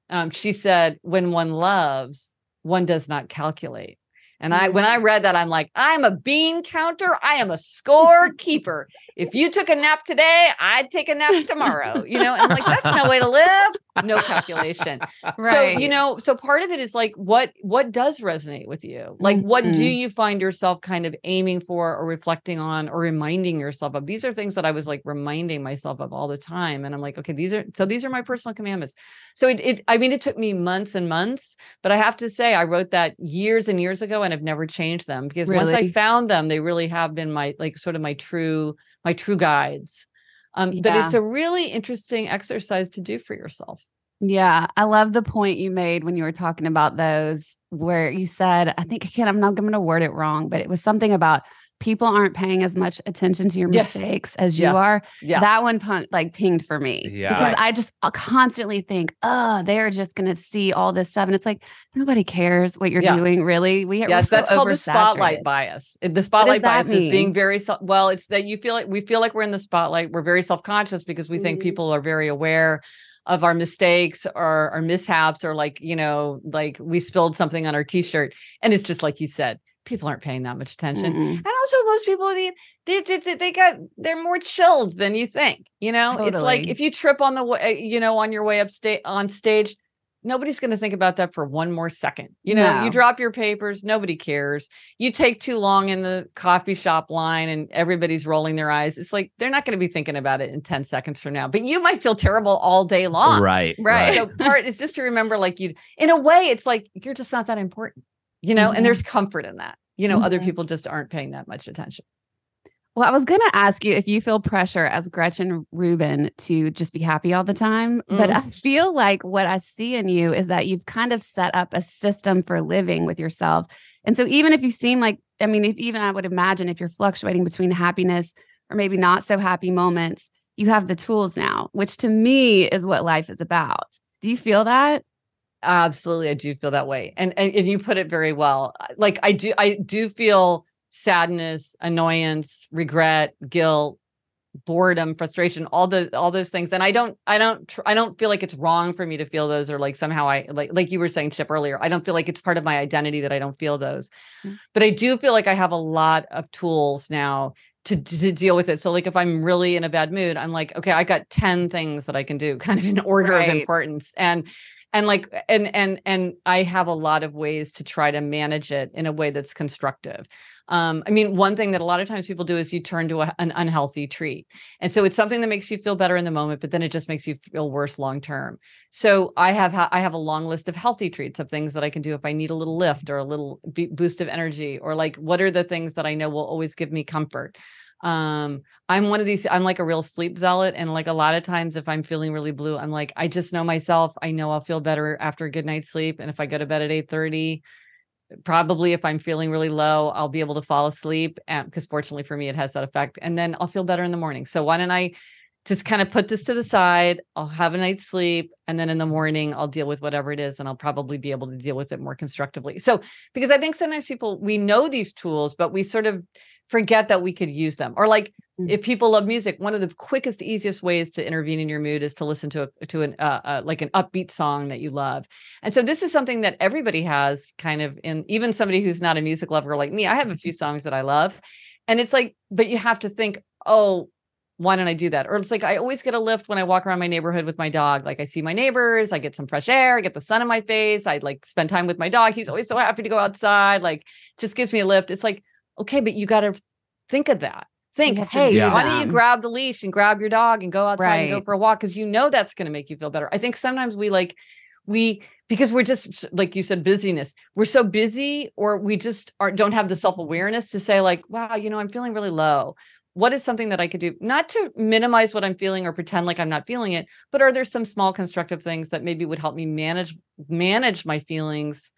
Um, she said, when one loves, one does not calculate. And I, when mm-hmm. I read that, I'm like, I'm a bean counter. I am a score keeper. If you took a nap today, I'd take a nap tomorrow. You know, and I'm like, that's no way to live. No calculation. right. So, you know, so part of it is like, what what does resonate with you? Like, what do Mhm. you find yourself kind of aiming for, or reflecting on, or reminding yourself of? These are things that I was like reminding myself of all the time, and I'm like, okay, these are so these are my personal commandments. So it, it I mean, it took me months and months, but I have to say, I wrote that years and years ago, and I've never changed them because once I found them, they really have been my like sort of my true my true guides. Um, but it's a really interesting exercise to do for yourself. Yeah, I love the point you made when you were talking about those, where you said, I think again, I'm not going to word it wrong, but it was something about people aren't paying as much attention to your Yes. mistakes as you are. Yeah. That one pun- like pinged for me Yeah. because. I just uh, constantly think, oh, they're just going to see all this stuff. And it's like, nobody cares what you're Yeah. doing, really. We, Yes, so that's called the spotlight bias. The spotlight bias is being very well. It's that you feel like we feel like we're in the spotlight. We're very self conscious because we think Mhm. people are very aware of our mistakes or our mishaps or like you know like we spilled something on our t-shirt and it's just like you said people aren't paying that much attention. Mm-mm. and also most people they, they, they, they- got they're more chilled than you think you know? It's like if you trip on the way eh, you know on your way up state on stage nobody's going to think about that for one more second you know No. you drop your papers nobody cares you take too long in the coffee shop line and everybody's rolling their eyes it's like they're not going to be thinking about it in 10 seconds from now but you might feel terrible all day long Right. Right. so part is just to remember like you in a way it's like you're just not that important you know Mhm. and there's comfort in that you know other Mhm. people just aren't paying that much attention Well, I was going to ask you if you feel pressure as Gretchen Rubin to just be happy all the time. But Mm. I feel like what I see in you is that you've kind of set up a system for living with yourself. And so even if you seem like, I mean, if even I would imagine if you're fluctuating between happiness or maybe not so happy moments, you have the tools now, which to me is what life is about. Do you feel that? absolutely i do feel that way and, and and you put it very well like i do i do feel sadness annoyance regret guilt boredom frustration all the all those things. And i don't i don't tr- i don't feel like it's wrong for me to feel those or like somehow i like like you were saying chip earlier i don't feel like it's part of my identity that i don't feel those. Mm. but i do feel like i have a lot of tools now to, to deal with it. So like if i'm really in a bad mood i'm like okay i got 10 things that i can do kind of in order Right. of importance. And and like and and and i have a lot of ways to try to manage it in a way that's constructive um, I mean, one thing that a lot of times people do is you turn to a, an unhealthy treat. And so it's something that makes you feel better in the moment, but then it just makes you feel worse long term. So I have ha- I have a long list of healthy treats of things that I can do if I need a little lift or a little b- boost of energy or like what are the things that I know will always give me comfort. Um, I'm one of these I'm like a real sleep zealot and like a lot of times if I'm feeling really blue, I'm like I just know myself. I know I'll feel better after a good night's sleep and if I go to bed at 8:30 probably if I'm feeling really low, I'll be able to fall asleep because fortunately for me, it has that effect. And then I'll feel better in the morning. So why don't I just kind of put this to the side? I'll have a night's sleep. And then in the morning, I'll deal with whatever it is. And I'll probably be able to deal with it more constructively. So, because I think sometimes people, we know these tools, but we sort of forget that we could use them. Or like if people love music, one of the quickest, easiest ways to intervene in your mood is to listen to a, to an uh, uh, like an upbeat song that you love. And so this is something that everybody has kind of in even somebody who's not a music lover like me. I have a few songs that I love, and it's like, but you have to think, oh. Why don't I do that? Or it's like I always get a lift when I walk around my neighborhood with my dog. Like I see my neighbors, I get some fresh air, I get the sun in my face. I like spend time with my dog. He's always so happy to go outside. Like just gives me a lift. It's like, okay, but you got to think of that. think, hey, do why don't you grab the leash and grab your dog and go outside and go for a walk? Because you know that's going to make you feel better. I think sometimes we like, we, because we're just, like you said, busyness. We're so busy or we just are, don't have the self awareness to say, like, wow, you know, I'm feeling really low. What is something that I could do? Not to minimize what I'm feeling or pretend like I'm not feeling it, but are there some small constructive things that maybe would help me manage manage my feelings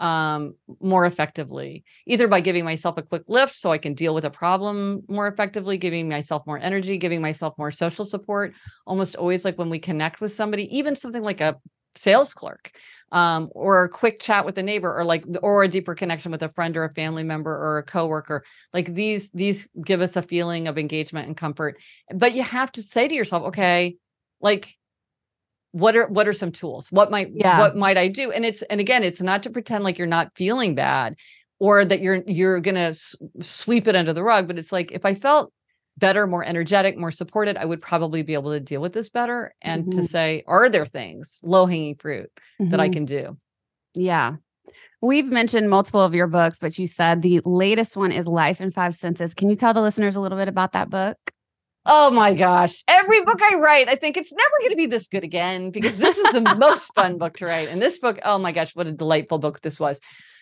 um more effectively either by giving myself a quick lift so i can deal with a problem more effectively giving myself more energy giving myself more social support almost always like when we connect with somebody even something like a sales clerk um or a quick chat with a neighbor or like or a deeper connection with a friend or a family member or a coworker like these these give us a feeling of engagement and comfort. But you have to say to yourself okay like what are what are some tools what might Yeah. what might i do and it's and again it's not to pretend like you're not feeling bad or that you're you're gonna s- sweep it under the rug but it's like if i felt better more energetic more supported i would probably be able to deal with this better and to Mhm. say are there things low hanging fruit that i Mhm. can do Yeah. We've mentioned multiple of your books, but you said the latest one is Life in Five Senses. Can you tell the listeners a little bit about that book? Oh my gosh. Every book I write, I think it's never going to be this good again because this is the most fun book to write. And this book, oh my gosh, what a delightful book this was.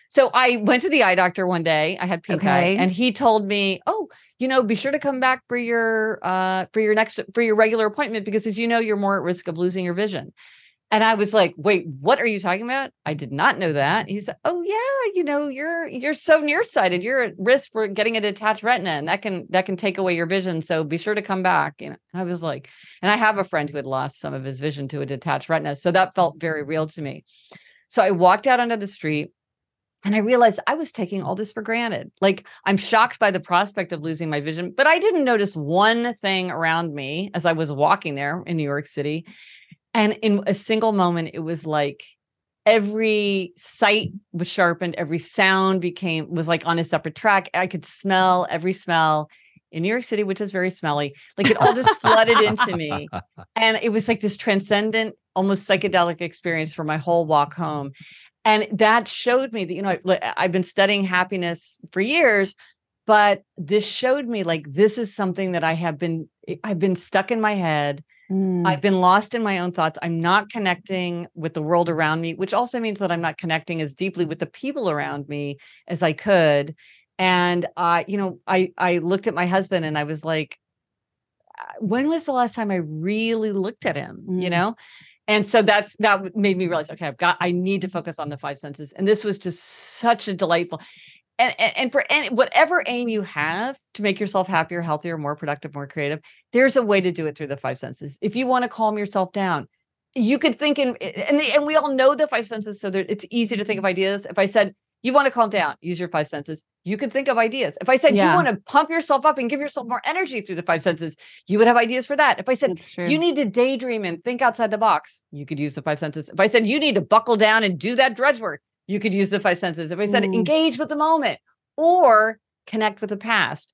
So I went to the eye doctor one day. I had pink eye, and he told me, "Oh, you know, be sure to come back for your uh for your next for your regular appointment because as you know, you're more at risk of losing your vision." And I was like, "Wait, what are you talking about? I did not know that." He said, "Oh yeah, you know, you're you're so nearsighted. You're at risk for getting a detached retina, and that can that can take away your vision. So be sure to come back." And I was like, and I have a friend who had lost some of his vision to a detached retina, so that felt very real to me. So I walked out onto the street and I realized I was taking all this for granted. Like I'm shocked by the prospect of losing my vision, but I didn't notice one thing around me as I was walking there in New York City. And in a single moment, it was like every sight was sharpened, every sound became was like on a separate track. I could smell every smell in New York City, which is very smelly. Like it all just flooded into me. And it was like this transcendent, almost psychedelic experience for my whole walk home. And that showed me that, you know, I, I've been studying happiness for years, but this showed me like this is something that I have been, I've been stuck in my head. Mm. I've been lost in my own thoughts. I'm not connecting with the world around me, which also means that I'm not connecting as deeply with the people around me as I could. And I, you know, I I looked at my husband and I was like, "Uh, when was the last time I really looked at him? You Mm. know? And so that's that made me realize, okay, I've got I need to focus on the five senses. And this was just such a delightful and, and, and for any whatever aim you have to make yourself happier, healthier, more productive, more creative, there's a way to do it through the five senses. If you want to calm yourself down, you could think in and the, and we all know the five senses, so there, it's easy to think of ideas. If I said you want to calm down, use your five senses. You could think of ideas. If I said Yeah. you want to pump yourself up and give yourself more energy through the five senses, you would have ideas for that. If I said you need to daydream and think outside the box, you could use the five senses. If I said you need to buckle down and do that drudge work, you could use the five senses. If I said Mm. engage with the moment or connect with the past,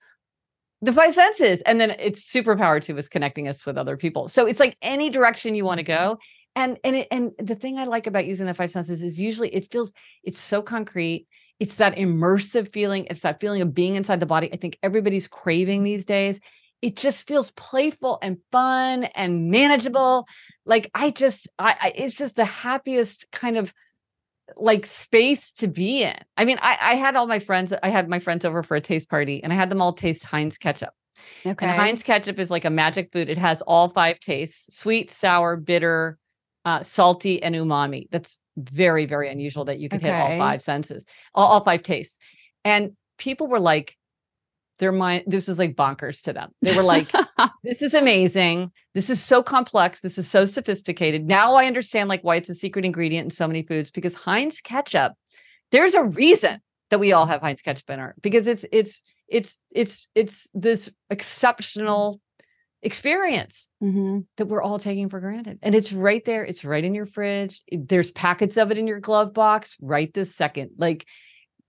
the five senses. And then it's superpower too is connecting us with other people. So it's like any direction you want to mm-hmm. go. And and it, and the thing I like about using the five senses is usually it feels it's so concrete. It's that immersive feeling. It's that feeling of being inside the body. I think everybody's craving these days. It just feels playful and fun and manageable. Like I just, I, I it's just the happiest kind of like space to be in. I mean, I, I had all my friends, I had my friends over for a taste party and I had them all taste Heinz ketchup. Okay. And Heinz ketchup is like a magic food. It has all five tastes sweet, sour, bitter, uh, salty, and umami. That's very, very unusual that you could hit all five senses, all, all five tastes. And people were like, their mind, this is like bonkers to them. They were like, this is amazing. This is so complex. This is so sophisticated. Now I understand like why it's a secret ingredient in so many foods because Heinz ketchup, there's a reason that we all have Heinz ketchup in our because it's it's it's it's it's this exceptional experience Mm-hmm. that we're all taking for granted. And it's right there. It's right in your fridge. There's packets of it in your glove box right this second. Like,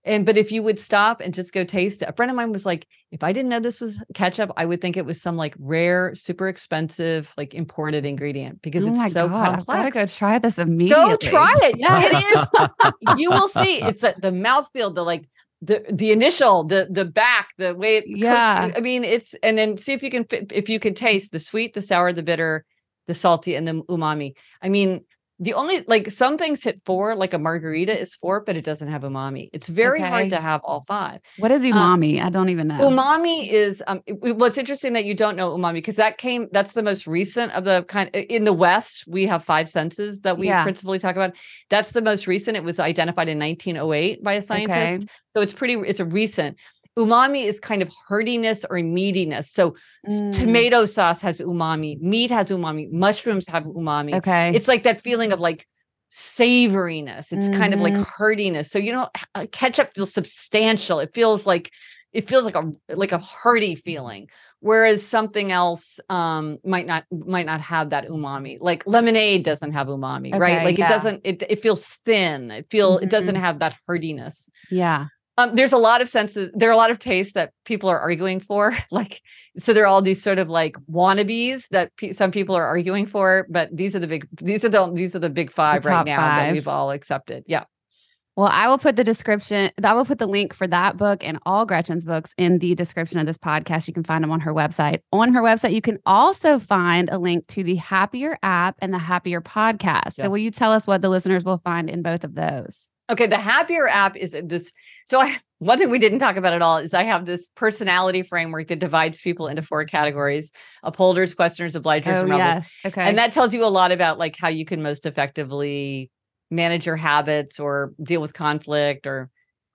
and but if you would stop and just go taste it, a friend of mine was like, if I didn't know this was ketchup, I would think it was some like rare, super expensive, like imported ingredient because oh it's so God, I've complex. gotta go try this immediately. Go try it. Yeah. It is. you will see. It's the, the mouthfeel, the like the the initial the the back the way it Yeah. you. i mean it's and then see if you can if you can taste the sweet the sour the bitter the salty and the umami i mean the only like some things hit four like a margarita is four but it doesn't have umami it's very Okay. hard to have all five What is Um, umami? I don't even know. Umami is um it- interesting that you don't know umami because that came that's the most recent of the kind in the West, we have five senses that we Yeah. principally talk about. That's the most recent. It was identified in 1908 by a scientist. Okay. So it's pretty it's a recent. Umami is kind of heartiness or meatiness. So Mm. tomato sauce has umami, meat has umami, mushrooms have umami. Okay. It's like that feeling of like savoriness. It's kind of like heartiness. So you know, uh, ketchup feels substantial. It feels like it feels like a like a hearty feeling. Whereas something else um might not might not have that umami. Like lemonade doesn't have umami, right? Like yeah. it doesn't it it feels thin. It feel it doesn't Mhm. have that heartiness. yeah. Um, there's a lot of senses. There are a lot of tastes that people are arguing for. Like, so there are all these sort of like wannabes that pe- some people are arguing for. But these are the big. These are the these are the big five right top now that we've all accepted. Yeah. Well, I will put the description, I will put the link for that book and all Gretchen's books in the description of this podcast. You can find them on her website. On her website, you can also find a link to the Happier app and the Happier podcast. So, will you tell us what the listeners will find in both of those? Okay. The happier app is this. So I one thing we didn't talk about at all is I have this personality framework that divides people into four categories: upholders, questioners, obligers, Oh, and rebels. yes. Okay. And that tells you a lot about like how you can most effectively manage your habits or deal with conflict or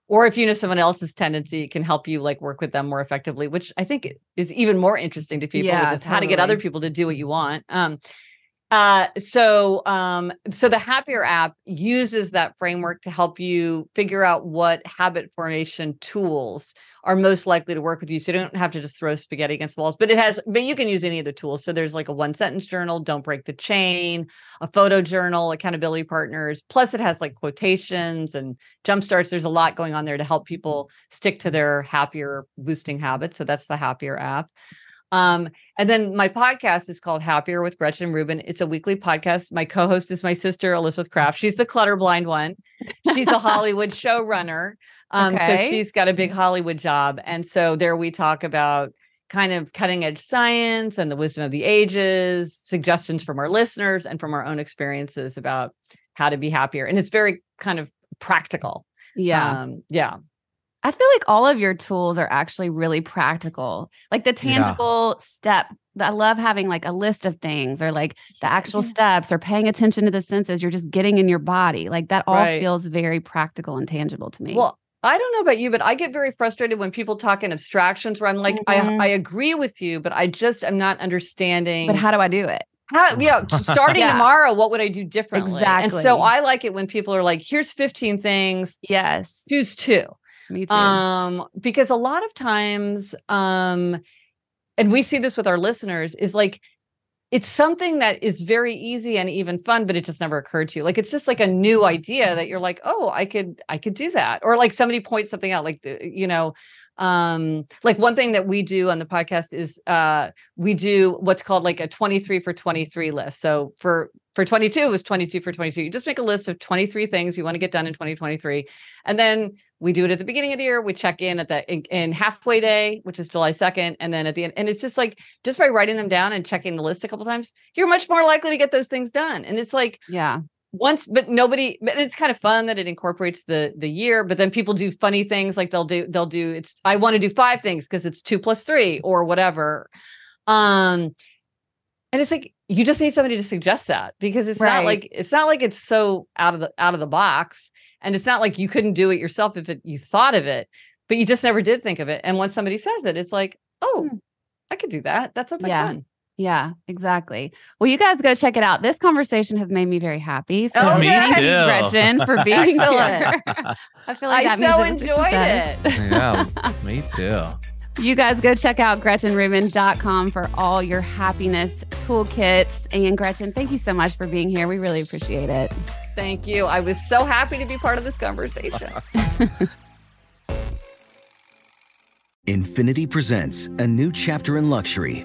or if you know someone else's tendency it can help you like work with them more effectively which i think is even more interesting to people Yeah, which is how to get other people to do what you want um uh so um so the happier app uses that framework to help you figure out what habit formation tools are most likely to work with you so you don't have to just throw spaghetti against the walls but it has but you can use any of the tools. So there's like a one sentence journal don't break the chain a photo journal accountability partners plus it has like quotations and jump starts. There's a lot going on there to help people stick to their happier boosting habits so that's the happier app um, and then my podcast is called Happier with Gretchen Rubin. It's a weekly podcast. My co-host is my sister Elizabeth Craft. She's the clutter blind one. She's a Hollywood showrunner. Um, so she's got a big Hollywood job. And so there we talk about kind of cutting edge science and the wisdom of the ages, suggestions from our listeners and from our own experiences about how to be happier. And it's very kind of practical. Yeah. Um, yeah. I feel like all of your tools are actually really practical. Like the Yeah. tangible step. I love having like a list of things or like the actual steps or paying attention to the senses you're just getting in your body. Like that all Right. feels very practical and tangible to me. Well, I don't know about you, but I get very frustrated when people talk in abstractions where I'm like, Mhm. I, I agree with you, but I just am not understanding. but how do I do it? How, yeah, starting Yeah. tomorrow, what would I do differently? Exactly. And so I like it when people are like, here's 15 things. Yes. Choose two. Me too. Um, because a lot of times, um, and we see this with our listeners, is like it's something that is very easy and even fun, but it just never occurred to you. Like it's just like a new idea that you're like, oh, I could, I could do that. Or like somebody points something out, like you know, um, like one thing that we do on the podcast is uh we do what's called like a 23 for 23 list. So for for 22 it was 22 for 22. You just make a list of 23 things you want to get done in 2023. And then we do it at the beginning of the year. We check in at the in, in halfway day, which is July 2nd, and then at the end. And it's just like just by writing them down and checking the list a couple times, you're much more likely to get those things done. And it's like yeah, once, but nobody. But it's kind of fun that it incorporates the the year. But then people do funny things like they'll do they'll do it's I want to do five things because it's two plus three or whatever. Um, and it's like you just need somebody to suggest that because it's Right. not like it's not like it's so out of the out of the box and it's not like you couldn't do it yourself if it, you thought of it but you just never did think of it and once somebody says it it's like oh i could do that that sounds like Yeah. fun Yeah, exactly. Well, you guys go check it out. This conversation has made me very happy. So Oh, Me thank you, too. Gretchen, for being here. I feel like I that means so it enjoyed it yeah, me too. You guys go check out GretchenRubin.com for all your happiness toolkits. And Gretchen, thank you so much for being here. We really appreciate it. thank you i was so happy to be part of this conversation Infiniti presents a new chapter in luxury,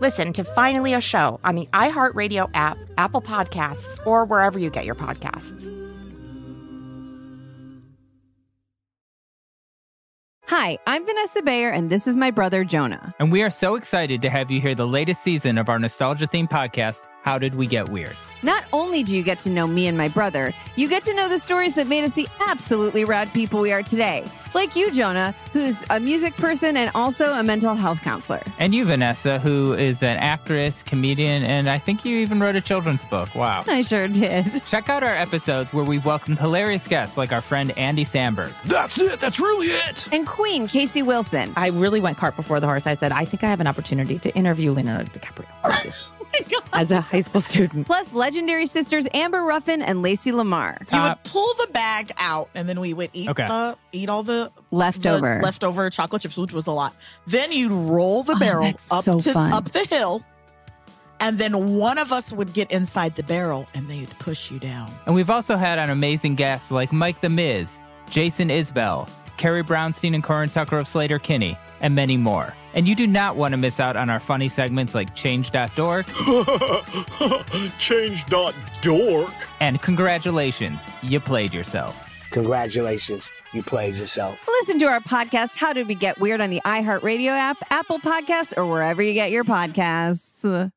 Listen to Finally a Show on the iHeartRadio app, Apple Podcasts, or wherever you get your podcasts. Hi, I'm Vanessa Bayer, and this is my brother Jonah. And we are so excited to have you hear the latest season of our nostalgia themed podcast, How Did We Get Weird? Not only do you get to know me and my brother, you get to know the stories that made us the absolutely rad people we are today. Like you, Jonah, who's a music person and also a mental health counselor. And you, Vanessa, who is an actress, comedian, and I think you even wrote a children's book. Wow. I sure did. Check out our episodes where we've welcomed hilarious guests like our friend Andy Samberg. That's it. That's really it. And Queen Casey Wilson. I really went cart before the horse. I said, I think I have an opportunity to interview Leonardo DiCaprio. As a high school student. Plus, legendary sisters Amber Ruffin and Lacey Lamar. You would pull the bag out, and then we would eat Okay. the eat all the Leftover. the leftover chocolate chips, which was a lot. Then you'd roll the oh, barrel that's up so to fun. up the hill, and then one of us would get inside the barrel, and they'd push you down. And we've also had on amazing guests like Mike the Miz, Jason Isbell, Carrie Brownstein and Corin Tucker of Sleater-Kinney, and many more. And you do not want to miss out on our funny segments like Change.dork Change.dork. and Congratulations, you played yourself. Congratulations, you played yourself. Listen to our podcast, How Did We Get Weird, on the iHeartRadio app, Apple Podcasts, or wherever you get your podcasts.